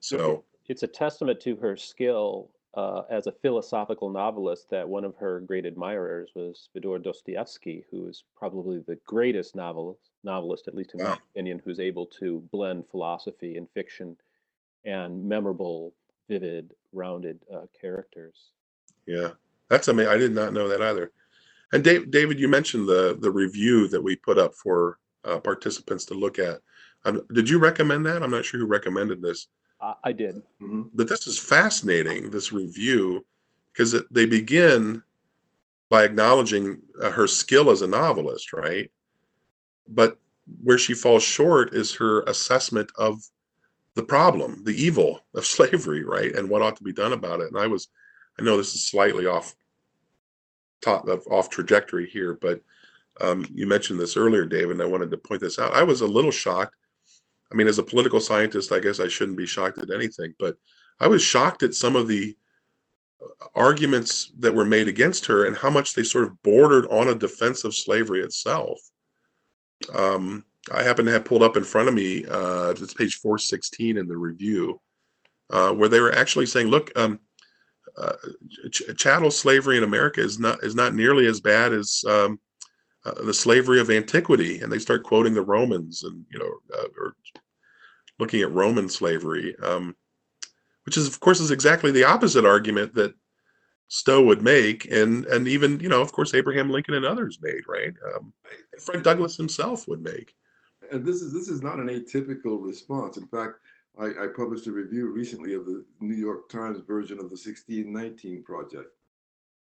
so it's a testament to her skill uh, as a philosophical novelist that one of her great admirers was Fyodor Dostoevsky, who is probably the greatest novelist, novelist, at least in wow. my opinion, who's able to blend philosophy and fiction and memorable, vivid, rounded uh, characters. Yeah, that's amazing. I did not know that either. And Dave, David, you mentioned the the review that we put up for uh, participants to look at. Um, did you recommend that? I'm not sure who recommended this. Uh, I did. Mm-hmm. But this is fascinating, this review, because they begin by acknowledging uh, her skill as a novelist, right? But where she falls short is her assessment of the problem, the evil of [laughs] slavery, right? And what ought to be done about it. And I was, I know this is slightly off top of off trajectory here, but um, you mentioned this earlier, David, and I wanted to point this out. I was a little shocked. I mean, as a political scientist, I guess I shouldn't be shocked at anything, but I was shocked at some of the uh, arguments that were made against her and how much they sort of bordered on a defense of slavery itself. Um, I happen to have pulled up in front of me, uh, it's page 416 in the review, uh, where they were actually saying, look, um, uh, ch- chattel slavery in America is not is not nearly as bad as um, uh, the slavery of antiquity, and they start quoting the Romans and you know, uh, or looking at Roman slavery, um, which is of course is exactly the opposite argument that Stowe would make, and and even you know, of course, Abraham Lincoln and others made, right? Um, Fred Douglass himself would make. And this is this is not an atypical response. In fact, I, I published a review recently of the New York Times version of the 1619 project,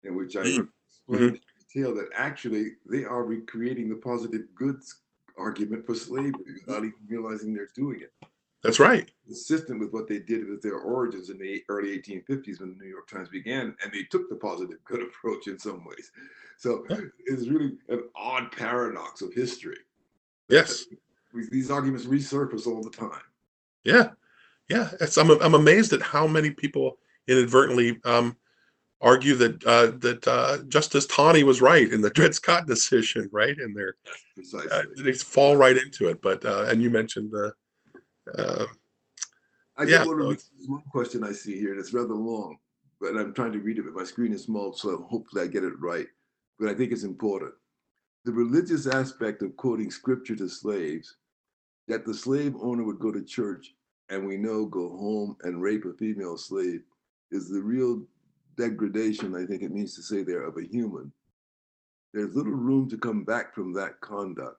in which I mm. explained detail that actually they are recreating the positive goods argument for slavery without even realizing they're doing it. That's right. Consistent with what they did with their origins in the early 1850s when the New York Times began, and they took the positive good [laughs] approach in some ways. So yeah. it's really an odd paradox of history. Yes. These arguments resurface all the time. Yeah. Yeah. It's, I'm, I'm amazed at how many people inadvertently um, argue that uh, that uh, Justice Taney was right in the [laughs] Dred Scott decision, right? And they're uh, they fall right into it. But uh, and you mentioned the. Uh, I just yeah, want to read one question I see here, and it's rather long, but I'm trying to read it, but my screen is small, so hopefully I get it right. But I think it's important. The religious aspect of quoting scripture to slaves, that the slave owner would go to church and we know go home and rape a female slave, is the real degradation, I think it means to say there, of a human, there's little room to come back from that conduct.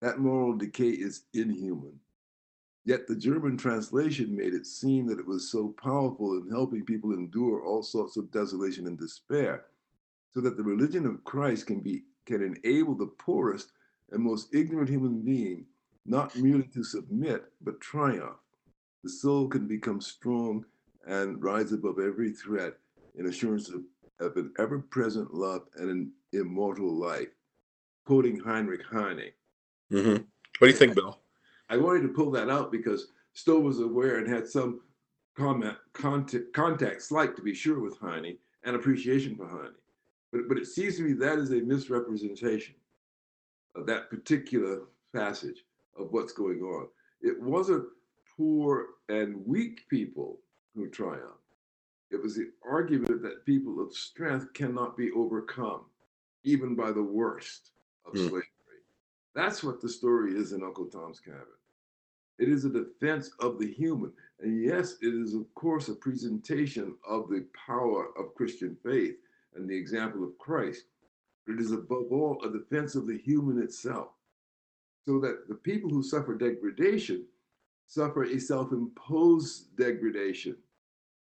That moral decay is inhuman. Yet the German translation made it seem that it was so powerful in helping people endure all sorts of desolation and despair, so that the religion of Christ can be can enable the poorest and most ignorant human being not merely to submit, but triumph. The soul can become strong and rise above every threat in assurance of, of an ever present love and an immortal life. Quoting Heinrich Heine. Mm-hmm. What do you think, Bill? I wanted to pull that out because Stowe was aware and had some comment, contact, contact, slight to be sure, with Heine and appreciation for Heine. But, but it seems to me that is a misrepresentation of that particular passage of what's going on. It wasn't poor and weak people who triumphed. It was the argument that people of strength cannot be overcome, even by the worst of mm. slavery. That's what the story is in Uncle Tom's Cabin. It is a defense of the human. And yes, it is, of course, a presentation of the power of Christian faith and the example of Christ. But it is above all a defense of the human itself. So that the people who suffer degradation suffer a self imposed degradation.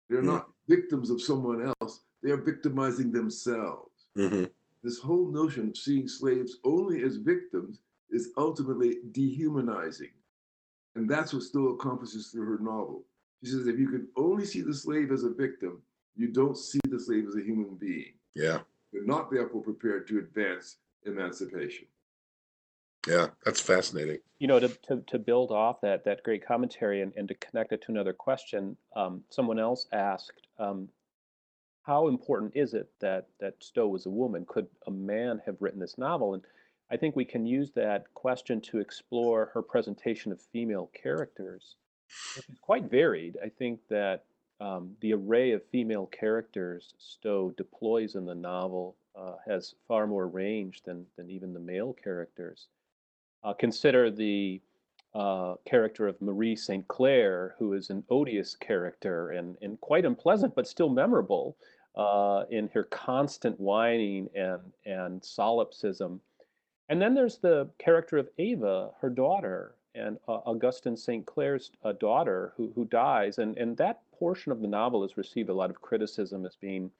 They're mm. not victims of someone else, they are victimizing themselves. hmm This whole notion of seeing slaves only as victims is ultimately dehumanizing. And that's what Stowe accomplishes through her novel. She says if you can only see the slave as a victim, you don't see the slave as a human being. Yeah. You're not therefore prepared to advance emancipation. Yeah. That's fascinating. You know, to, to, to build off that that great commentary and, and to connect it to another question, um, someone else asked, um, how important is it that that Stowe was a woman? Could a man have written this novel? And I think we can use that question to explore her presentation of female characters, which is quite varied. I think that um, the array of female characters Stowe deploys in the novel uh, has far more range than than even the male characters. Uh, consider the uh, character of Marie St. Clare, who is an odious character and, and quite unpleasant, but still memorable uh, in her constant whining and, and solipsism. And then there's the character of Eva, her daughter, and uh, Augustine St. Clare's uh, daughter, who, who dies. And, and that portion of the novel has received a lot of criticism as being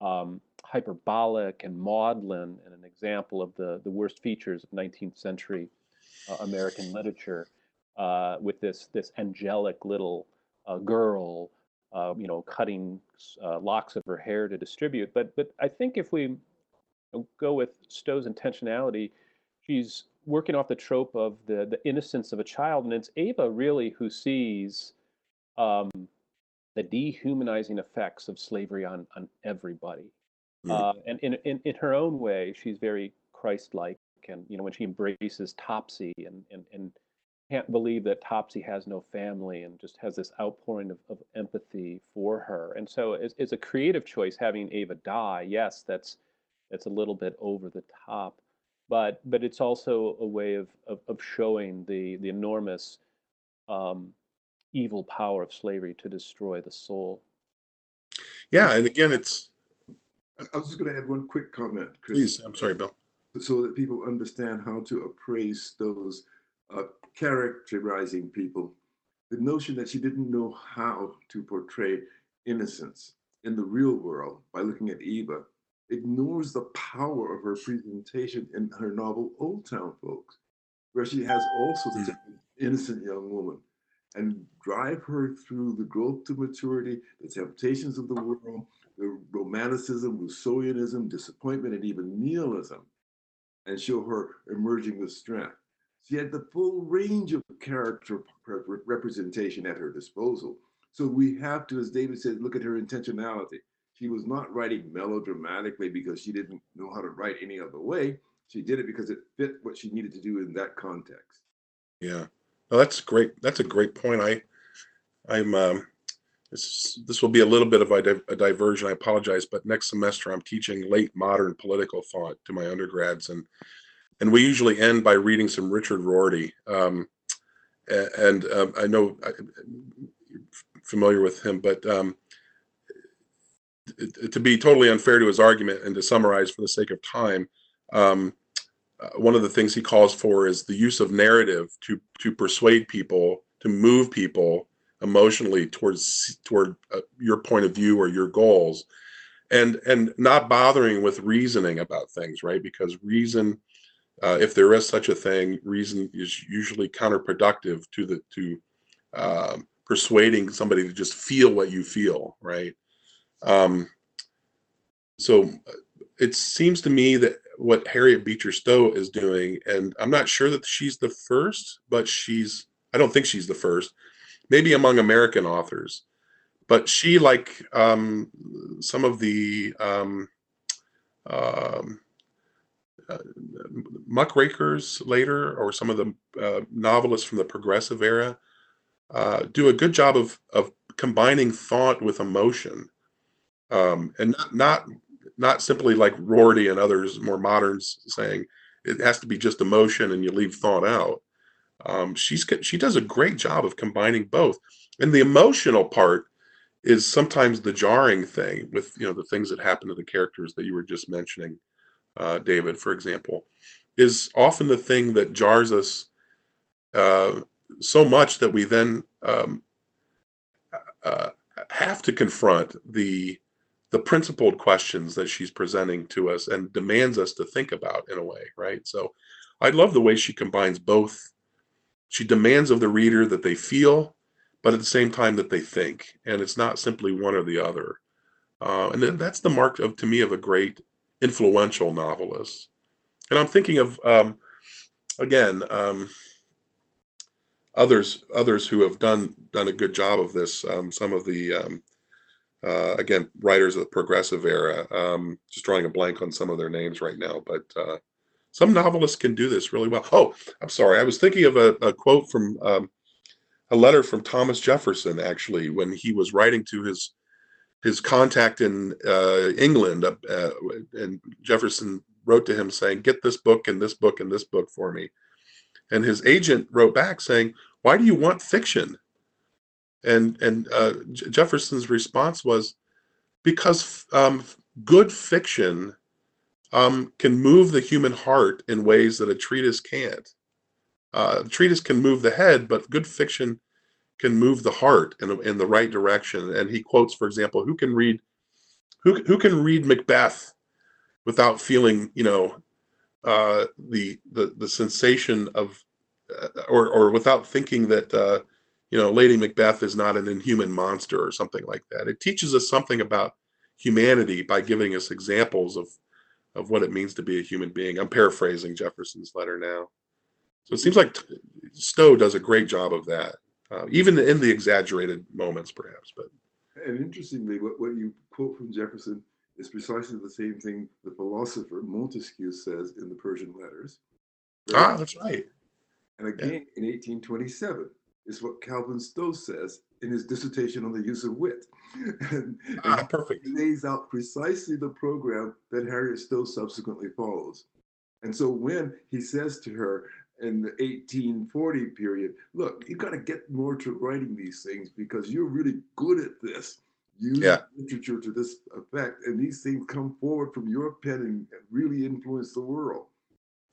um, hyperbolic and maudlin, and an example of the, the worst features of 19th century uh, American literature, uh, with this this angelic little uh, girl, uh, you know, cutting uh, locks of her hair to distribute. But but I think if we go with Stowe's intentionality, she's working off the trope of the the innocence of a child, and it's Eva really who sees. Um, the dehumanizing effects of slavery on on everybody. Mm. Uh, and in, in in her own way, she's very Christ-like, and you know when she embraces Topsy and and and can't believe that Topsy has no family and just has this outpouring of, of empathy for her. And so it's, it's a creative choice having Eva die. Yes, that's that's a little bit over the top, but but it's also a way of of, of showing the the enormous um, evil power of slavery to destroy the soul. Yeah. And again, it's, I I was just going to add one quick comment, Chris. please, I'm sorry, Bill. So that people understand how to appraise those uh, characterizing people. The notion that she didn't know how to portray innocence in the real world by looking at Eva ignores the power of her presentation in her novel Oldtown Folks, where she has also this innocent young woman and drive her through the growth to maturity, the temptations of the world, the romanticism, Rousseauianism, disappointment, and even nihilism and show her emerging with strength. She had the full range of character representation at her disposal. So we have to, as David said, look at her intentionality. She was not writing melodramatically because she didn't know how to write any other way. She did it because it fit what she needed to do in that context. Yeah. That's great. That's a great point. I, I'm, um, this, this will be a little bit of a, a diversion. I apologize, but next semester I'm teaching late modern political thought to my undergrads, and and we usually end by reading some Richard Rorty. Um, and um, I know you're familiar with him, but um, to be totally unfair to his argument and to summarize for the sake of time, um, uh, one of the things he calls for is the use of narrative to to persuade people, to move people emotionally towards toward uh, your point of view or your goals, and and not bothering with reasoning about things, right? Because reason, uh, if there is such a thing, reason is usually counterproductive to the to um, persuading somebody to just feel what you feel, right? Um, so uh, it seems to me that what Harriet Beecher Stowe is doing, and I'm not sure that she's the first, but she's, I don't think she's the first, maybe among American authors, but she, like um, some of the um, um, uh, muckrakers later, or some of the uh, novelists from the progressive era, uh, do a good job of, of combining thought with emotion. Um, and not, not not simply like Rorty and others more moderns saying it has to be just emotion and you leave thought out. Um, she's she does a great job of combining both, and the emotional part is sometimes the jarring thing with you know the things that happen to the characters that you were just mentioning, uh, David, for example, is often the thing that jars us uh, so much that we then um, uh, have to confront the the principled questions that she's presenting to us and demands us to think about in a way, right? So I love the way she combines both. She demands of the reader that they feel, but at the same time that they think, and it's not simply one or the other. Uh, and that's the mark of, to me, of a great influential novelist. And I'm thinking of, um, again, um, others others who have done done a good job of this. Um, some of the um, uh, again writers of the progressive era. Um, just drawing a blank on some of their names right now, but uh, some novelists can do this really well. Oh, I'm sorry. I was thinking of a, a quote from um, a letter from Thomas Jefferson actually when he was writing to his his contact in uh, England, uh, and Jefferson wrote to him saying, "Get this book and this book and this book for me." And his agent wrote back saying, "Why do you want fiction?" And and uh, Jefferson's response was, "Because um, good fiction um, can move the human heart in ways that a treatise can't. Uh, a treatise can move the head, but good fiction can move the heart in, in the right direction." And he quotes, for example, "Who can read, who who can read Macbeth without feeling, you know, uh, the the the sensation of, uh, or or without thinking that uh, you know Lady Macbeth is not an inhuman monster or something like that. It teaches us something about humanity by giving us examples of of what it means to be a human being. I'm paraphrasing Jefferson's letter now. So it seems like Stowe does a great job of that, uh, even in the exaggerated moments, perhaps. But and interestingly, what, what you quote from Jefferson is precisely the same thing the philosopher Montesquieu says in the Persian Letters. Right? Ah, that's right. And again, yeah. in 1827, is what Calvin Stowe says in his dissertation on the use of wit. [laughs] and, ah, perfect. He lays out precisely the program that Harriet Stowe subsequently follows. And so when he says to her in the 1840 period, look, you've got to get more to writing these things because you're really good at this use yeah. literature to this effect, and these things come forward from your pen and really influence the world.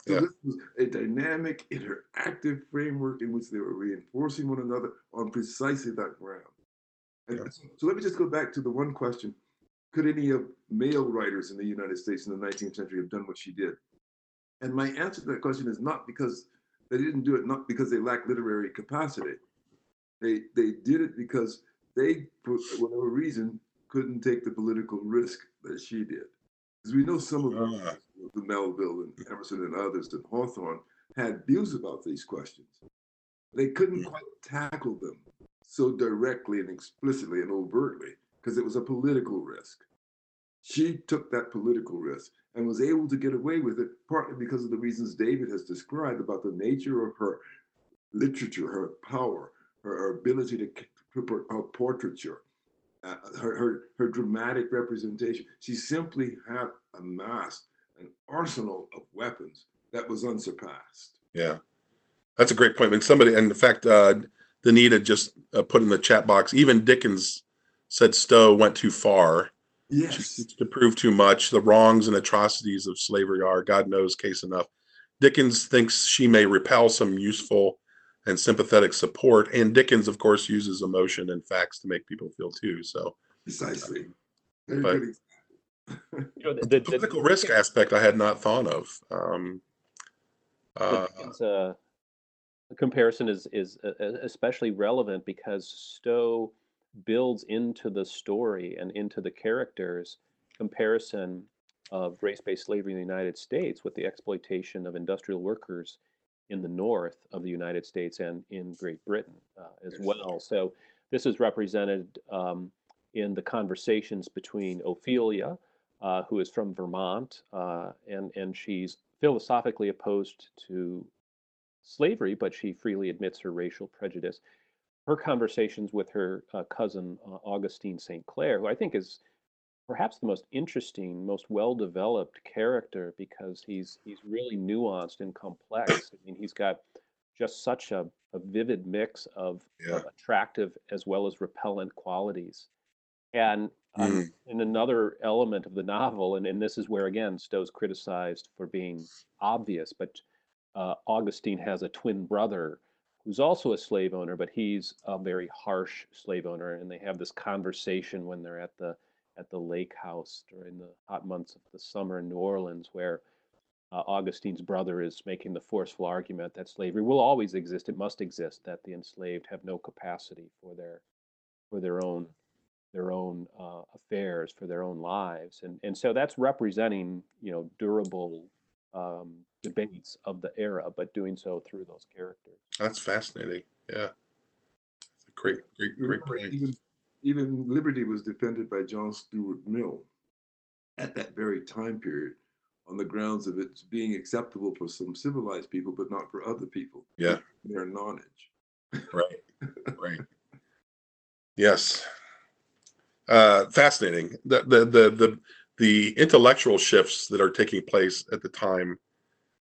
So yeah. this was a dynamic, interactive framework in which they were reinforcing one another on precisely that ground. And yeah. so let me just go back to the one question: Could any of male writers in the United States in the 19th century have done what she did? And my answer to that question is not because they didn't do it, not because they lack literary capacity. They they did it because they, for whatever reason, couldn't take the political risk that she did. Because we know some of uh, the Melville and Emerson and others and Hawthorne had views about these questions. They couldn't quite tackle them so directly and explicitly and overtly because it was a political risk. She took that political risk and was able to get away with it partly because of the reasons David has described about the nature of her literature, her power, her ability to her, her portraiture, uh, her, her, her dramatic representation. She simply had amassed an arsenal of weapons that was unsurpassed. Yeah, that's a great point. When somebody, and in fact, uh, Danita just uh, put in the chat box, even Dickens said Stowe went too far. Yes. To prove too much. The wrongs and atrocities of slavery are, God knows, case enough. Dickens thinks she may repel some useful and sympathetic support. And Dickens, of course, uses emotion and facts to make people feel too. So precisely. But, you know, the, the, political the, risk aspect I had not thought of. Um, uh, uh, the comparison is is uh, uh, especially relevant because Stowe builds into the story and into the characters comparison of race-based slavery in the United States with the exploitation of industrial workers in the north of the United States and in Great Britain uh, as well. So this is represented um, in the conversations between Ophelia, uh, who is from Vermont, uh, and and she's philosophically opposed to slavery, but she freely admits her racial prejudice. Her conversations with her uh, cousin uh, Augustine St. Clare, who I think is perhaps the most interesting, most well-developed character because he's he's really nuanced and complex. I mean, he's got just such a, a vivid mix of, yeah. of, attractive as well as repellent qualities. And um, mm. in another element of the novel, and, and this is where again Stowe's criticized for being obvious, but uh, Augustine has a twin brother who's also a slave owner, but he's a very harsh slave owner, and they have this conversation when they're at the at the lake house during the hot months of the summer in New Orleans, where uh, Augustine's brother is making the forceful argument that slavery will always exist, it must exist, that the enslaved have no capacity for their for their own their own uh, affairs, for their own lives, and and so that's representing you know durable um, debates of the era, but doing so through those characters. That's fascinating. Yeah, great, great, great point. Even, even liberty was defended by John Stuart Mill at that very time period on the grounds of its being acceptable for some civilized people, but not for other people. Yeah. Their knowledge. Right. right. Yes. Uh, fascinating. The, the the the the intellectual shifts that are taking place at the time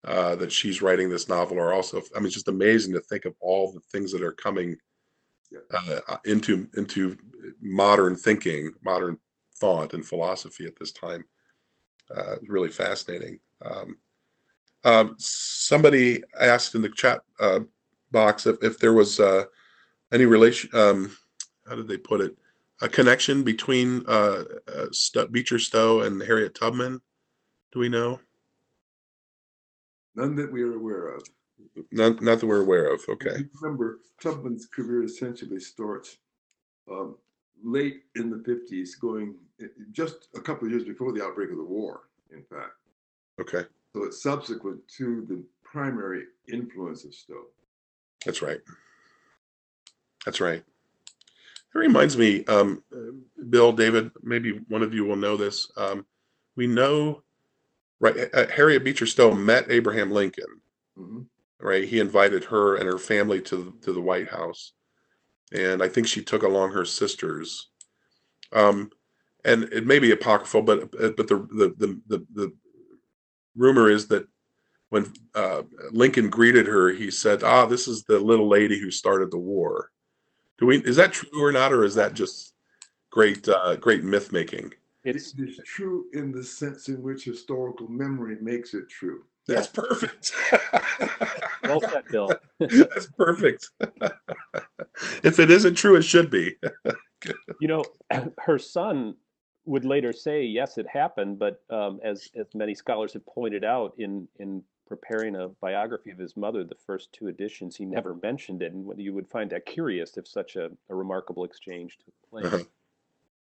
uh, that she's writing this novel are also. I mean, it's just amazing to think of all the things that are coming uh, into into modern thinking, modern thought, and philosophy at this time. Uh, really fascinating. Um, um, somebody asked in the chat uh, box if, if there was uh, any relation. Um, how did they put it? A connection between uh, uh, Beecher Stowe and Harriet Tubman. Do we know? None that we are aware of. Not, not that we're aware of. Okay. Remember, Tubman's career essentially starts um, late in the 50s, going eh, just a couple of years before the outbreak of the war, in fact. Okay. So it's subsequent to the primary influence of Stowe. That's right. That's right. It reminds me, um, Bill, David, maybe one of you will know this. Um, we know, right? Uh, Harriet Beecher Stowe met Abraham Lincoln, mm-hmm. Right? He invited her and her family to to the White House, and I think she took along her sisters. Um, and it may be apocryphal, but but the the the the, the rumor is that when uh, Lincoln greeted her, he said, "Ah, this is the little lady who started the war." Do we? Is that true or not, or is that just great uh, great myth making? It's, it is true in the sense in which historical memory makes it true. That's perfect. [laughs] well said, Bill. [laughs] That's perfect. if it isn't true, it should be. you know, her son would later say, yes, it happened, but um, as as many scholars have pointed out in in preparing a biography of his mother, the first two editions, he never mentioned it, and you would find that curious if such a, a remarkable exchange took place. Uh-huh.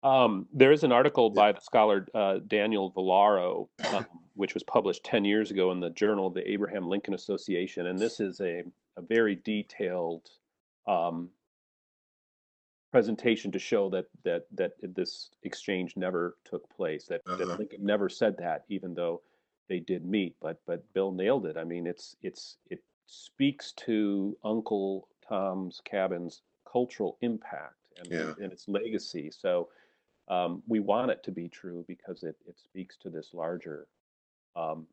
Um, there is an article by the scholar uh, Daniel Vallaro, um, which was published 10 years ago in the Journal of the Abraham Lincoln Association. And this is a, a very detailed um, presentation to show that, that, that this exchange never took place, that, uh-huh. that Lincoln never said that, even though they did meet. But, but Bill nailed it. I mean, it's, it's, it speaks to Uncle Tom's Cabin's cultural impact and, yeah. and its legacy. So, um, we want it to be true because it, it speaks to this larger um,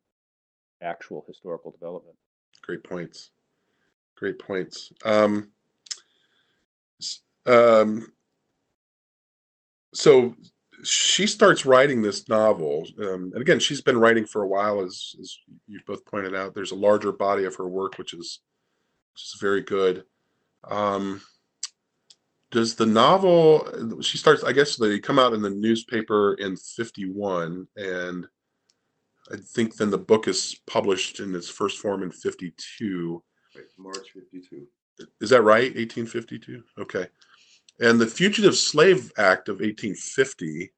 actual historical development. Great points. Great points. Um, um, so she starts writing this novel, um, and again, she's been writing for a while, as, as you both pointed out. There's a larger body of her work, which is which is very good. Um, does the novel she starts i guess they come out in the newspaper in 51 and i think then the book is published in its first form in 52 right, march 52 is that right 1852 okay. And the fugitive slave act of 1850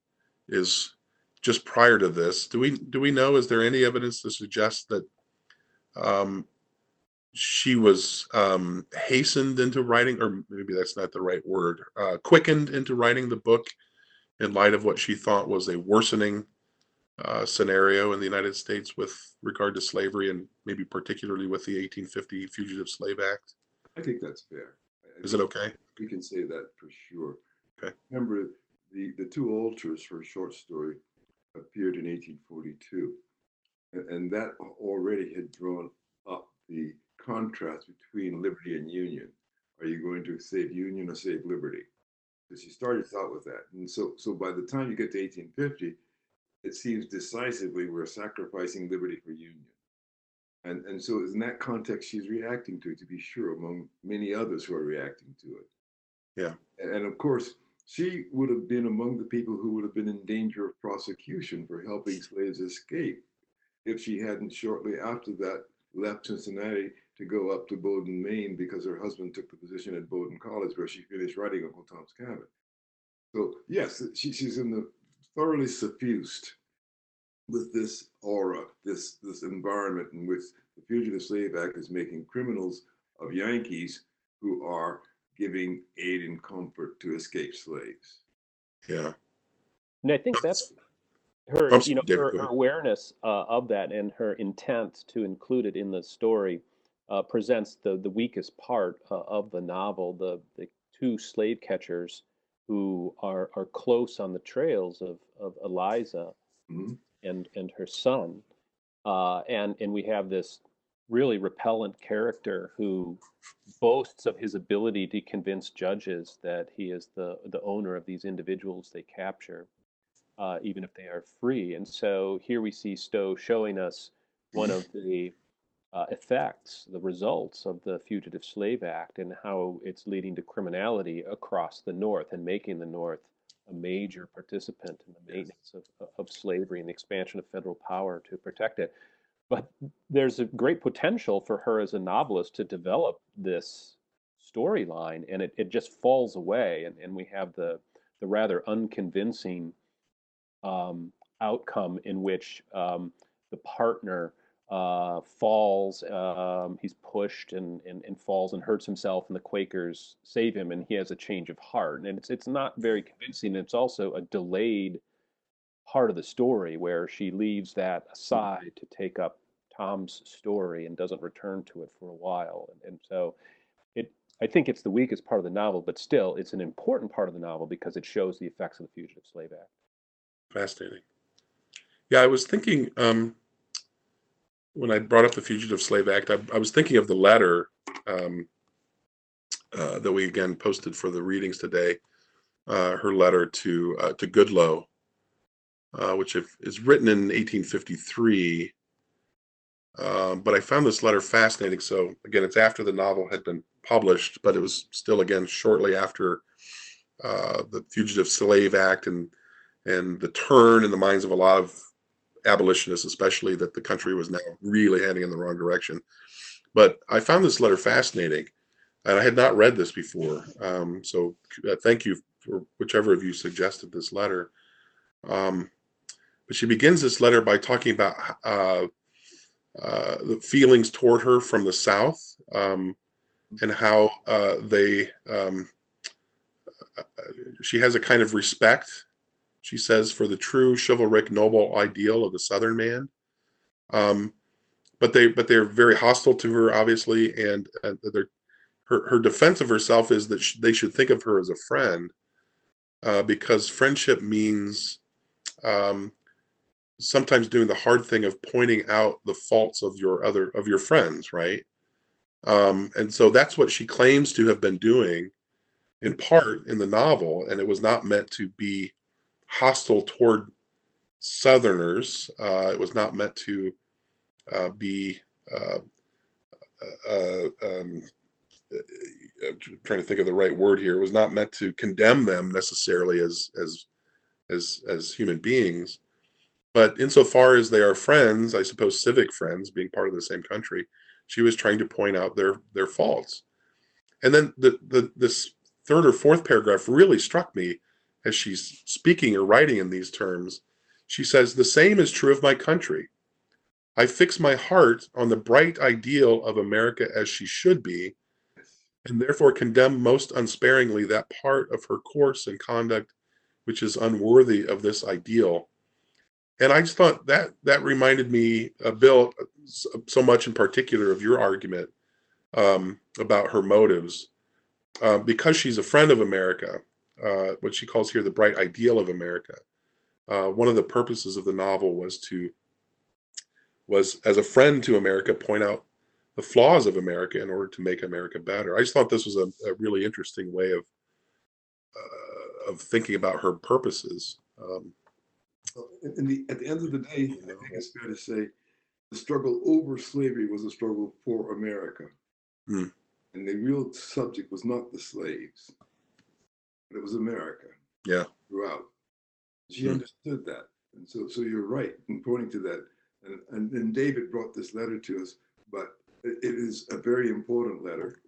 is just prior to this. Do we do we know is there any evidence to suggest that um, she was um, hastened into writing, or maybe that's not the right word, uh, quickened into writing the book in light of what she thought was a worsening uh, scenario in the United States with regard to slavery and maybe particularly with the 1850 Fugitive Slave Act? I think that's fair. Is it okay? We can say that for sure. Okay. Remember, the, the two altars for a short story appeared in 1842, and, and that already had drawn up the contrast between liberty and union. Are you going to save union or save liberty? So she started out with that. And so, so by the time you get to 1850, it seems decisively we're sacrificing liberty for union. And, and so in that context, she's reacting to it, to be sure, among many others who are reacting to it. Yeah. And, and of course, she would have been among the people who would have been in danger of prosecution for helping slaves escape if she hadn't shortly after that left Cincinnati to go up to Bowdoin, Maine, because her husband took the position at Bowdoin College where she finished writing Uncle Tom's Cabin. So yes, she, she's in the thoroughly suffused with this aura, this this environment in which the Fugitive Slave Act is making criminals of Yankees who are giving aid and comfort to escaped slaves. Yeah. And I think that's her, you know, her, her awareness uh, of that and her intent to include it in the story uh, presents the the weakest part uh, of the novel. The the two slave catchers who are are close on the trails of of Eliza Mhm. and and her son, uh, and and we have this really repellent character who boasts of his ability to convince judges that he is the the owner of these individuals they capture, uh, even if they are free. And so here we see Stowe showing us one of the uh, effects, the results of the Fugitive Slave Act, and how it's leading to criminality across the North and making the North a major participant in the maintenance of, of slavery and the expansion of federal power to protect it. But there's a great potential for her as a novelist to develop this storyline, and it, it just falls away. And, and we have the, the rather unconvincing um, outcome in which um, the partner uh, falls, um, he's pushed and, and, and falls and hurts himself, and the Quakers save him, and he has a change of heart. And it's, it's not very convincing. It's also a delayed part of the story where she leaves that aside to take up Tom's story and doesn't return to it for a while. And, and so it I think it's the weakest part of the novel, but still it's an important part of the novel because it shows the effects of the Fugitive Slave Act. Fascinating. Yeah, I was thinking um, when I brought up the Fugitive Slave Act, I, I was thinking of the letter um, uh, that we again posted for the readings today. Uh, her letter to uh, to Goodloe, uh, which if, is written in 1853. Um, but I found this letter fascinating. So again, it's after the novel had been published, but it was still again shortly after uh, the Fugitive Slave Act and and the turn in the minds of a lot of abolitionists, especially that the country was now really heading in the wrong direction. But I found this letter fascinating, and I had not read this before. Um, so uh, thank you for whichever of you suggested this letter. Um, but she begins this letter by talking about uh, uh, the feelings toward her from the South um, and how uh, they. Um, she has a kind of respect she says, for the true chivalric, noble ideal of the Southern man. Um, but they, but they're very hostile to her, obviously, and, and her her defense of herself is that sh- they should think of her as a friend, uh, because friendship means um, sometimes doing the hard thing of pointing out the faults of your other of your friends, right? Um, and so that's what she claims to have been doing, in part in the novel, and it was not meant to be hostile toward Southerners. Uh, it was not meant to uh, be. Uh, uh, um, I'm trying to think of the right word here. It was not meant to condemn them necessarily as as as as human beings, but insofar as they are friends, I suppose civic friends, being part of the same country, she was trying to point out their their faults. And then the the this third or fourth paragraph really struck me as she's speaking or writing in these terms, she says, The same is true of my country. I fix my heart on the bright ideal of America as she should be, and therefore condemn most unsparingly that part of her course and conduct which is unworthy of this ideal. And I just thought that that reminded me, uh, Bill, so much in particular of your argument um, about her motives. Uh, because she's a friend of America, uh, what she calls here the bright ideal of America. Uh, one of the purposes of the novel was to was as a friend to America point out the flaws of America in order to make America better. I just thought this was a, a really interesting way of uh, of thinking about her purposes. Um, the, at the end of the day, I think it's fair to say the struggle over slavery was a struggle for America. Hmm. And the real subject was not the slaves. But it was America. Yeah. Throughout. She Hmm. understood that. And so so you're right in pointing to that. And and, and David brought this letter to us, but it, it is a very important letter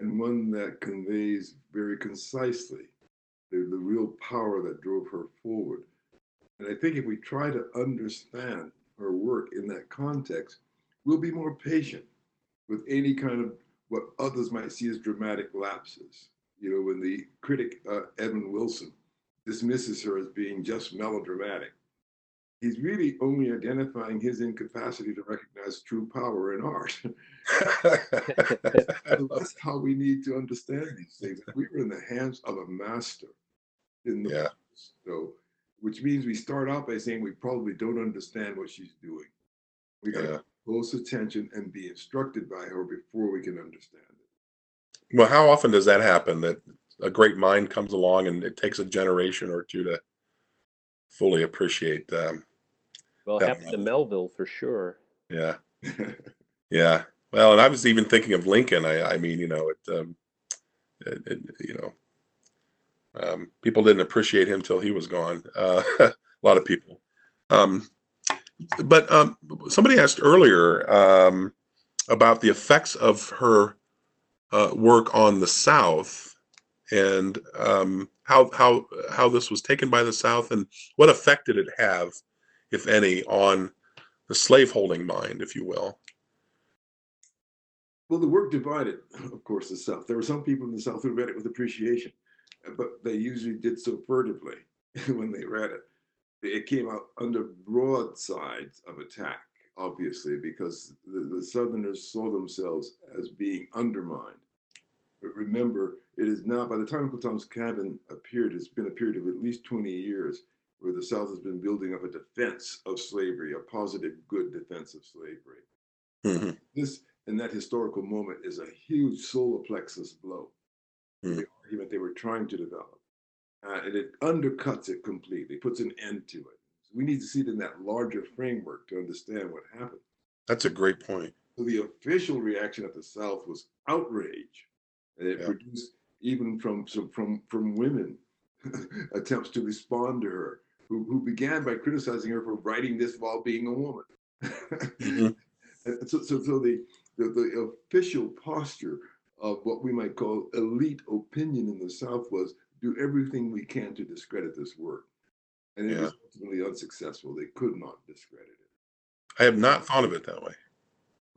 and one that conveys very concisely the, the real power that drove her forward. And I think if we try to understand her work in that context, we'll be more patient with any kind of what others might see as dramatic lapses. You know, when the critic uh, Edmund Wilson dismisses her as being just melodramatic, he's really only identifying his incapacity to recognize true power in art. [laughs] That's how we need to understand these things. We were in the hands of a master in the Yeah. so which means we start out by saying we probably don't understand what she's doing. We got to Yeah. close attention and be instructed by her before we can understand. Well, how often does that happen that a great mind comes along and it takes a generation or two to fully appreciate um, Well, That happened to. Melville for sure. yeah. [laughs] Yeah. Well and i was even thinking of lincoln. I, I mean you know it, um, it, it you know um, people didn't appreciate him till he was gone. [laughs] Uh, a lot of people. Um, but um, somebody asked earlier um, about the effects of her uh, work on the south and um, how how how this was taken by the south and what effect did it have if any on the slaveholding mind if you will Well, the work divided, [clears throat] of course, the South. There were some people in the South who read it with appreciation, but they usually did so furtively [laughs] when they read it. It came out under broadsides of attack, obviously, because the, the Southerners saw themselves as being undermined. But remember, it is now, by the time Uncle Tom's Cabin appeared, it's been a period of at least 20 years where the South has been building up a defense of slavery, a positive, good defense of slavery Mhm. this in that historical moment is a huge solar plexus blow. Hmm. The argument they were trying to develop, uh, and it undercuts it completely, puts an end to it. We need to see it in that larger framework to understand what happened. that's a great point So the official reaction of the South was outrage, and it Yeah. produced even from from from women [laughs] attempts to respond to her, who, who began by criticizing her for writing this while being a woman. [laughs] Mhm. So, so, so the, the the official posture of what we might call elite opinion in the South was do everything we can to discredit this work, and it Yeah. was ultimately unsuccessful. They could not discredit it. i have not thought of it that way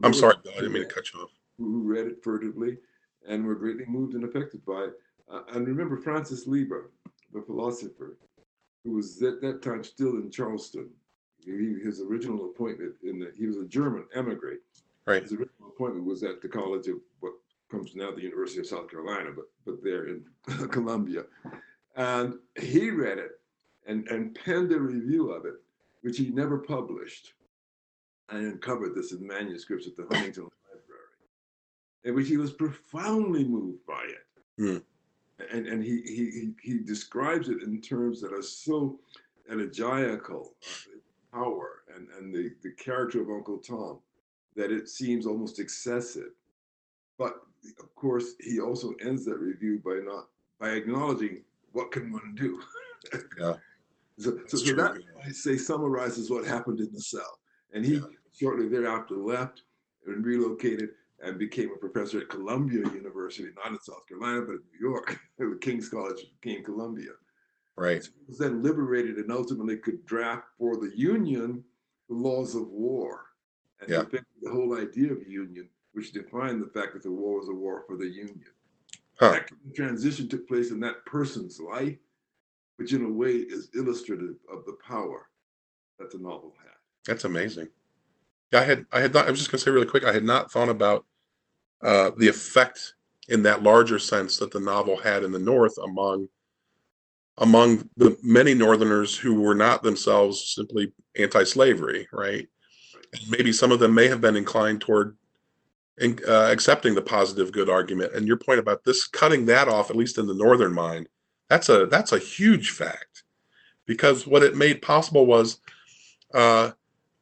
i'm sorry bill i didn't mean to cut you off Who read it furtively and were greatly moved and affected by it. Uh, and remember Francis Lieber, the philosopher, who was at that time still in Charleston. He, his original appointment in the, he was a German emigre. Right. His original appointment was at the College of what comes now the University of South Carolina, but but there in [laughs] Columbia. And he read it and, and penned a review of it, which he never published. I uncovered this in manuscripts at the Huntington [laughs] Library, in which he was profoundly moved by it. Hmm. And, and he, he, he, he describes it in terms that are so elegiacal, uh, power and, and the, the character of Uncle Tom, that it seems almost excessive. But of course, he also ends that review by not by acknowledging what can one do. Yeah. So, so, so that. I say summarizes what happened in the South. And he Yeah. shortly thereafter left and relocated and became a professor at Columbia University, not in South Carolina, but in New York, [laughs] at the King's College, King Columbia. right He was then liberated and ultimately could draft for the Union the laws of war and Yeah. the whole idea of union, which defined the fact that the war was a war for the Union. Huh. That transition took place in that person's life, which in a way is illustrative of the power that the novel had. That's amazing. Yeah, I had I had not. I was just gonna say really quick. I had not thought about uh, the effect in that larger sense that the novel had in the North among among the many Northerners who were not themselves simply anti-slavery, right? And maybe some of them may have been inclined toward in, uh, accepting the positive good argument. And your point about this cutting that off, at least in the Northern mind, that's a that's a huge fact, because what it made possible was. Uh,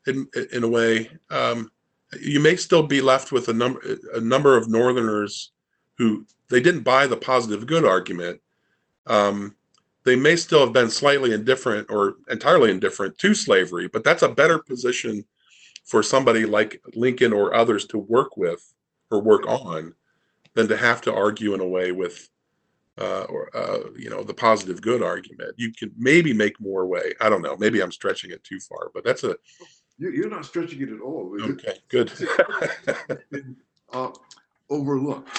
in in a way, um, you may still be left with a number a number of Northerners who they didn't buy the positive good argument, um, they may still have been slightly indifferent or entirely indifferent to slavery, but that's a better position for somebody like Lincoln or others to work with or work on than to have to argue in a way with uh, or uh, you know the positive good argument. You could maybe make more way. I don't know. Maybe I'm stretching it too far, but that's a. You're not stretching it at all. Okay, good. [laughs] uh, overlooked.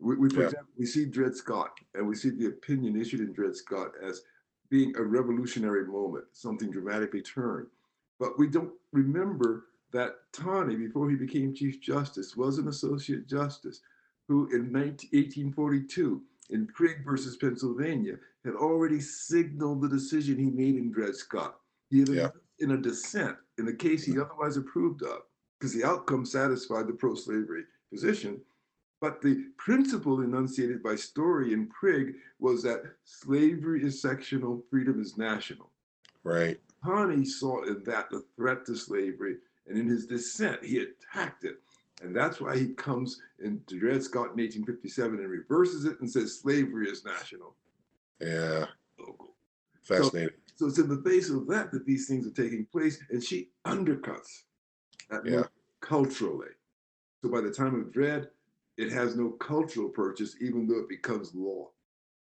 We, we, Yeah. example, we see Dred Scott, and we see the opinion issued in Dred Scott as being a revolutionary moment, something dramatically turned. But we don't remember that Taney, before he became Chief Justice, was an Associate Justice who, in 19, 1842, in Prigg versus Pennsylvania, had already signaled the decision he made in Dred Scott. He had Yeah. in a dissent in a case he mm-hmm. otherwise approved of, because the outcome satisfied the pro-slavery position. But the principle enunciated by Story and Prigg was that slavery is sectional, freedom is national. right. Taney saw in that the threat to slavery, and in his dissent, he attacked it. And that's why he comes into Dred Scott in 1857 and reverses it and says slavery is national, Yeah. local. Fascinating. So it's in the face of that that these things are taking place, and she undercuts that Yeah. culturally. So by the time of Dred, it has no cultural purchase, even though it becomes law.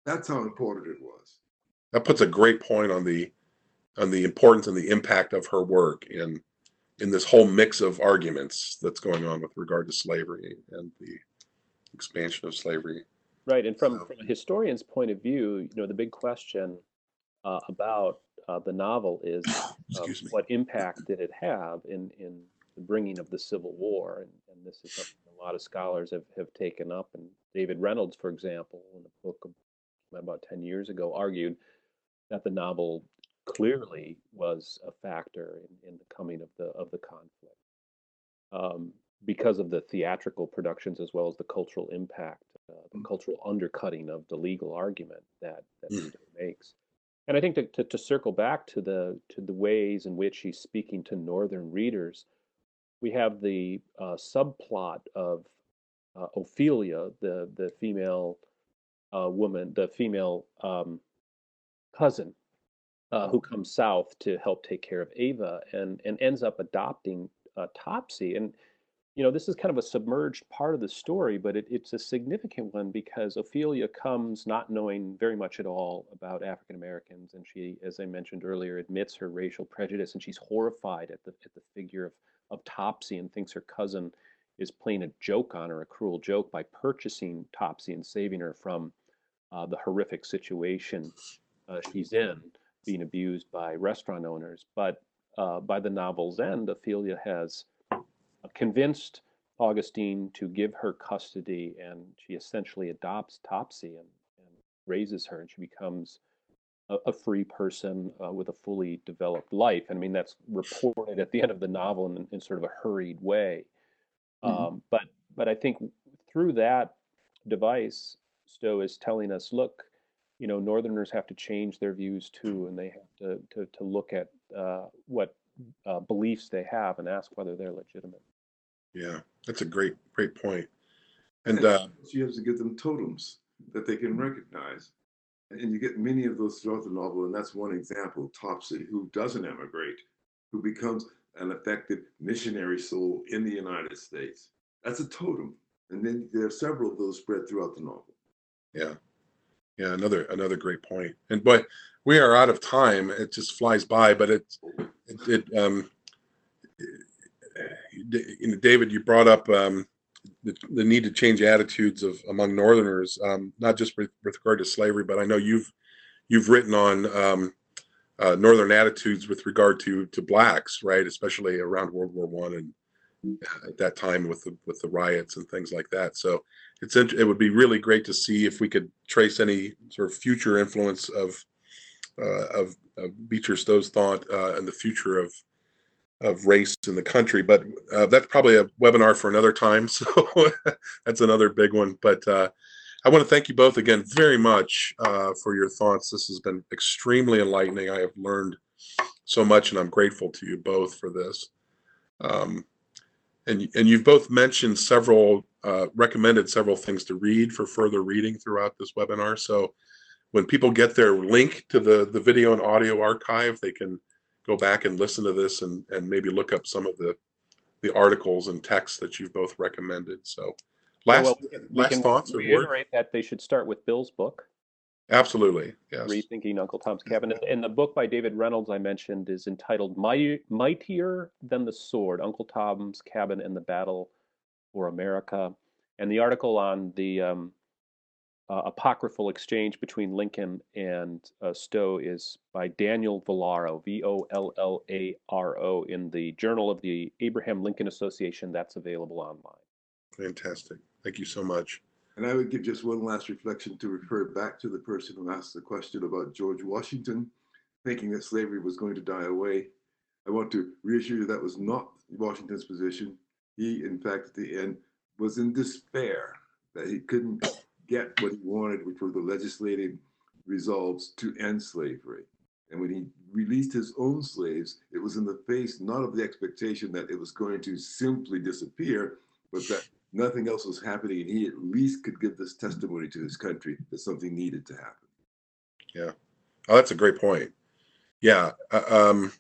That's how important it was. that puts a great point on the on the importance and the impact of her work in in this whole mix of arguments that's going on with regard to slavery and the expansion of slavery. Right, and from, So- from a historian's point of view, you know, the big question uh, about uh, the novel is [coughs] um, what impact did it have in, in the bringing of the Civil War? And, and this is something a lot of scholars have, have taken up. And David Reynolds, for example, in a book about 10 years ago, argued that the novel clearly was a factor in, in the coming of the of the conflict um, because of the theatrical productions as well as the cultural impact, uh, the cultural undercutting of the legal argument that that Mm. Makes. And I think to, to, to circle back to the to the ways in which he's speaking to northern readers, we have the uh, subplot of uh, Ophelia, the the female uh, woman, the female um, cousin uh, who comes south to help take care of Eva and and ends up adopting uh, Topsy. And you know, this is kind of a submerged part of the story, but it, it's a significant one because Ophelia comes not knowing very much at all about African Americans, and she, as I mentioned earlier, admits her racial prejudice, and she's horrified at the at the figure of of Topsy and thinks her cousin is playing a joke on her, a cruel joke, by purchasing Topsy and saving her from uh, the horrific situation uh, she's in, being abused by restaurant owners. But uh, by the novel's end, Ophelia has uh, convinced Augustine to give her custody, and she essentially adopts Topsy and, and raises her, and she becomes a, a free person uh, with a fully developed life. And I mean, that's reported at the end of the novel in, in sort of a hurried way. Mhm. Um, but but I think through that device, Stowe is telling us, look, you know, Northerners have to change their views too, and they have to to, to look at uh, what uh, beliefs they have and ask whether they're legitimate. Yeah, that's a great great point. And uh, She has to give them totems that they can recognize. And you get many of those throughout the novel, and that's one example Topsy, who doesn't emigrate, who becomes an effective missionary soul in the United States. That's a totem. And then there are several of those spread throughout the novel. yeah, yeah, another another great point. And but we are out of time. It just flies by, but it it, it um you know, David, you brought up um, the, the need to change attitudes of among Northerners, um, not just with, with regard to slavery, but I know you've you've written on um, uh, Northern attitudes with regard to to blacks, right? Especially around World War One and at that time with the with the riots and things like that. So it's it would be really great to see if we could trace any sort of future influence of uh, of, of Beecher Stowe's thought uh, and the future of of race in the country. But uh, that's probably a webinar for another time. [laughs] So that's another big one. But uh, I want to thank you both again very much uh, for your thoughts. This has been extremely enlightening. I have learned so much, and I'm grateful to you both for this. Um, and and you've both mentioned several, uh, recommended several things to read for further reading throughout this webinar. So when people get their link to the the video and audio archive, they can go back and listen to this and and maybe look up some of the the articles and texts that you've both recommended. So, last well, we last can thoughts or words? reiterate that they should start with Bill's book, Absolutely, yes. Rethinking Uncle Tom's Cabin. And, the book by David Reynolds I mentioned is entitled Mightier Than the Sword Uncle Tom's Cabin and the Battle for America. And the article on the um, uh, apocryphal exchange between Lincoln and uh, Stowe is by Daniel Vollaro, V O L L A R O, in the Journal of the Abraham Lincoln Association. That's available online. Fantastic. Thank you so much. And I would give just one last reflection to refer back to the person who asked the question about George Washington, thinking that slavery was going to die away. I want to reassure you that was not Washington's position. He, in fact, at the end, was in despair that he couldn't get what he wanted, which were the legislative resolves to end slavery. And when he released his own slaves, it was in the face not of the expectation that it was going to simply disappear, but that nothing else was happening, and he at least could give this testimony to his country that something needed to happen. Yeah. Oh, that's a great point. Yeah. uh, Um,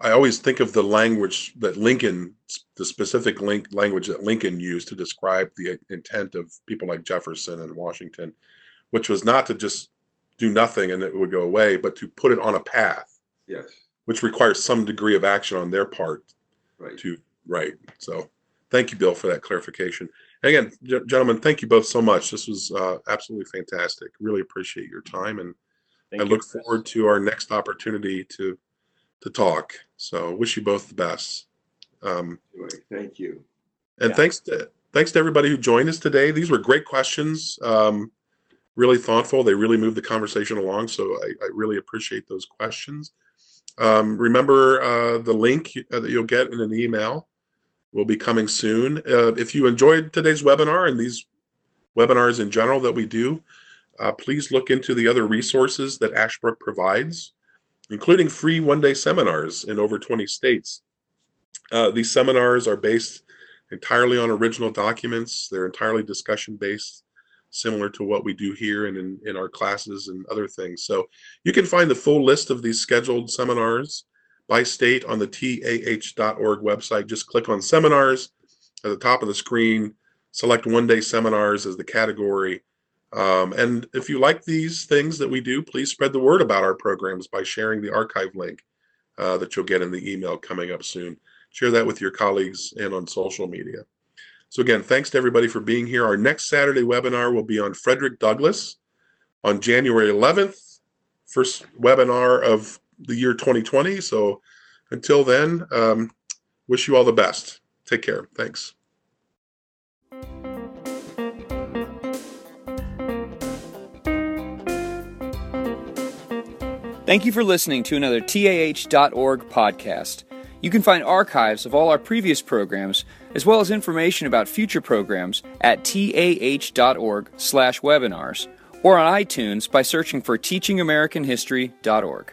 I always think of the language that Lincoln, the specific link, language that Lincoln used to describe the intent of people like Jefferson and Washington, which was not to just do nothing and it would go away, but to put it on a path, Yes, which requires some degree of action on their part right. to right. So thank you, Bill, for that clarification. And again, g- gentlemen, thank you both so much. This was uh, absolutely fantastic. Really appreciate your time, and Thank I you, look Chris. forward to our next opportunity to to talk. So wish you both the best. Um, Anyway, thank you. and Yeah. thanks to thanks to everybody who joined us today. These were great questions. Um, really thoughtful. They really moved the conversation along. So I, I really appreciate those questions. Um, remember uh, the link uh, that you'll get in an email will be coming soon. Uh, if you enjoyed today's webinar and these webinars in general that we do, uh, please look into the other resources that Ashbrook provides, including free one-day seminars in over 20 states. Uh, these seminars are based entirely on original documents. They're entirely discussion based, similar to what we do here and in, in our classes and other things. So you can find the full list of these scheduled seminars by state on the TAH.org website. Just click on seminars at the top of the screen, select one day seminars as the category. Um, and if you like these things that we do, please spread the word about our programs by sharing the archive link uh, that you'll get in the email coming up soon share that with your colleagues and on social media. So again, thanks to everybody for being here. Our next Saturday webinar will be on Frederick Douglass on January 11th, first webinar of the year 2020. So until then, um, wish you all the best. Take care. Thanks. Thank you for listening to another TAH.org podcast. You can find archives of all our previous programs, as well as information about future programs at tah.org slash webinars, or on iTunes by searching for teachingamericanhistory.org.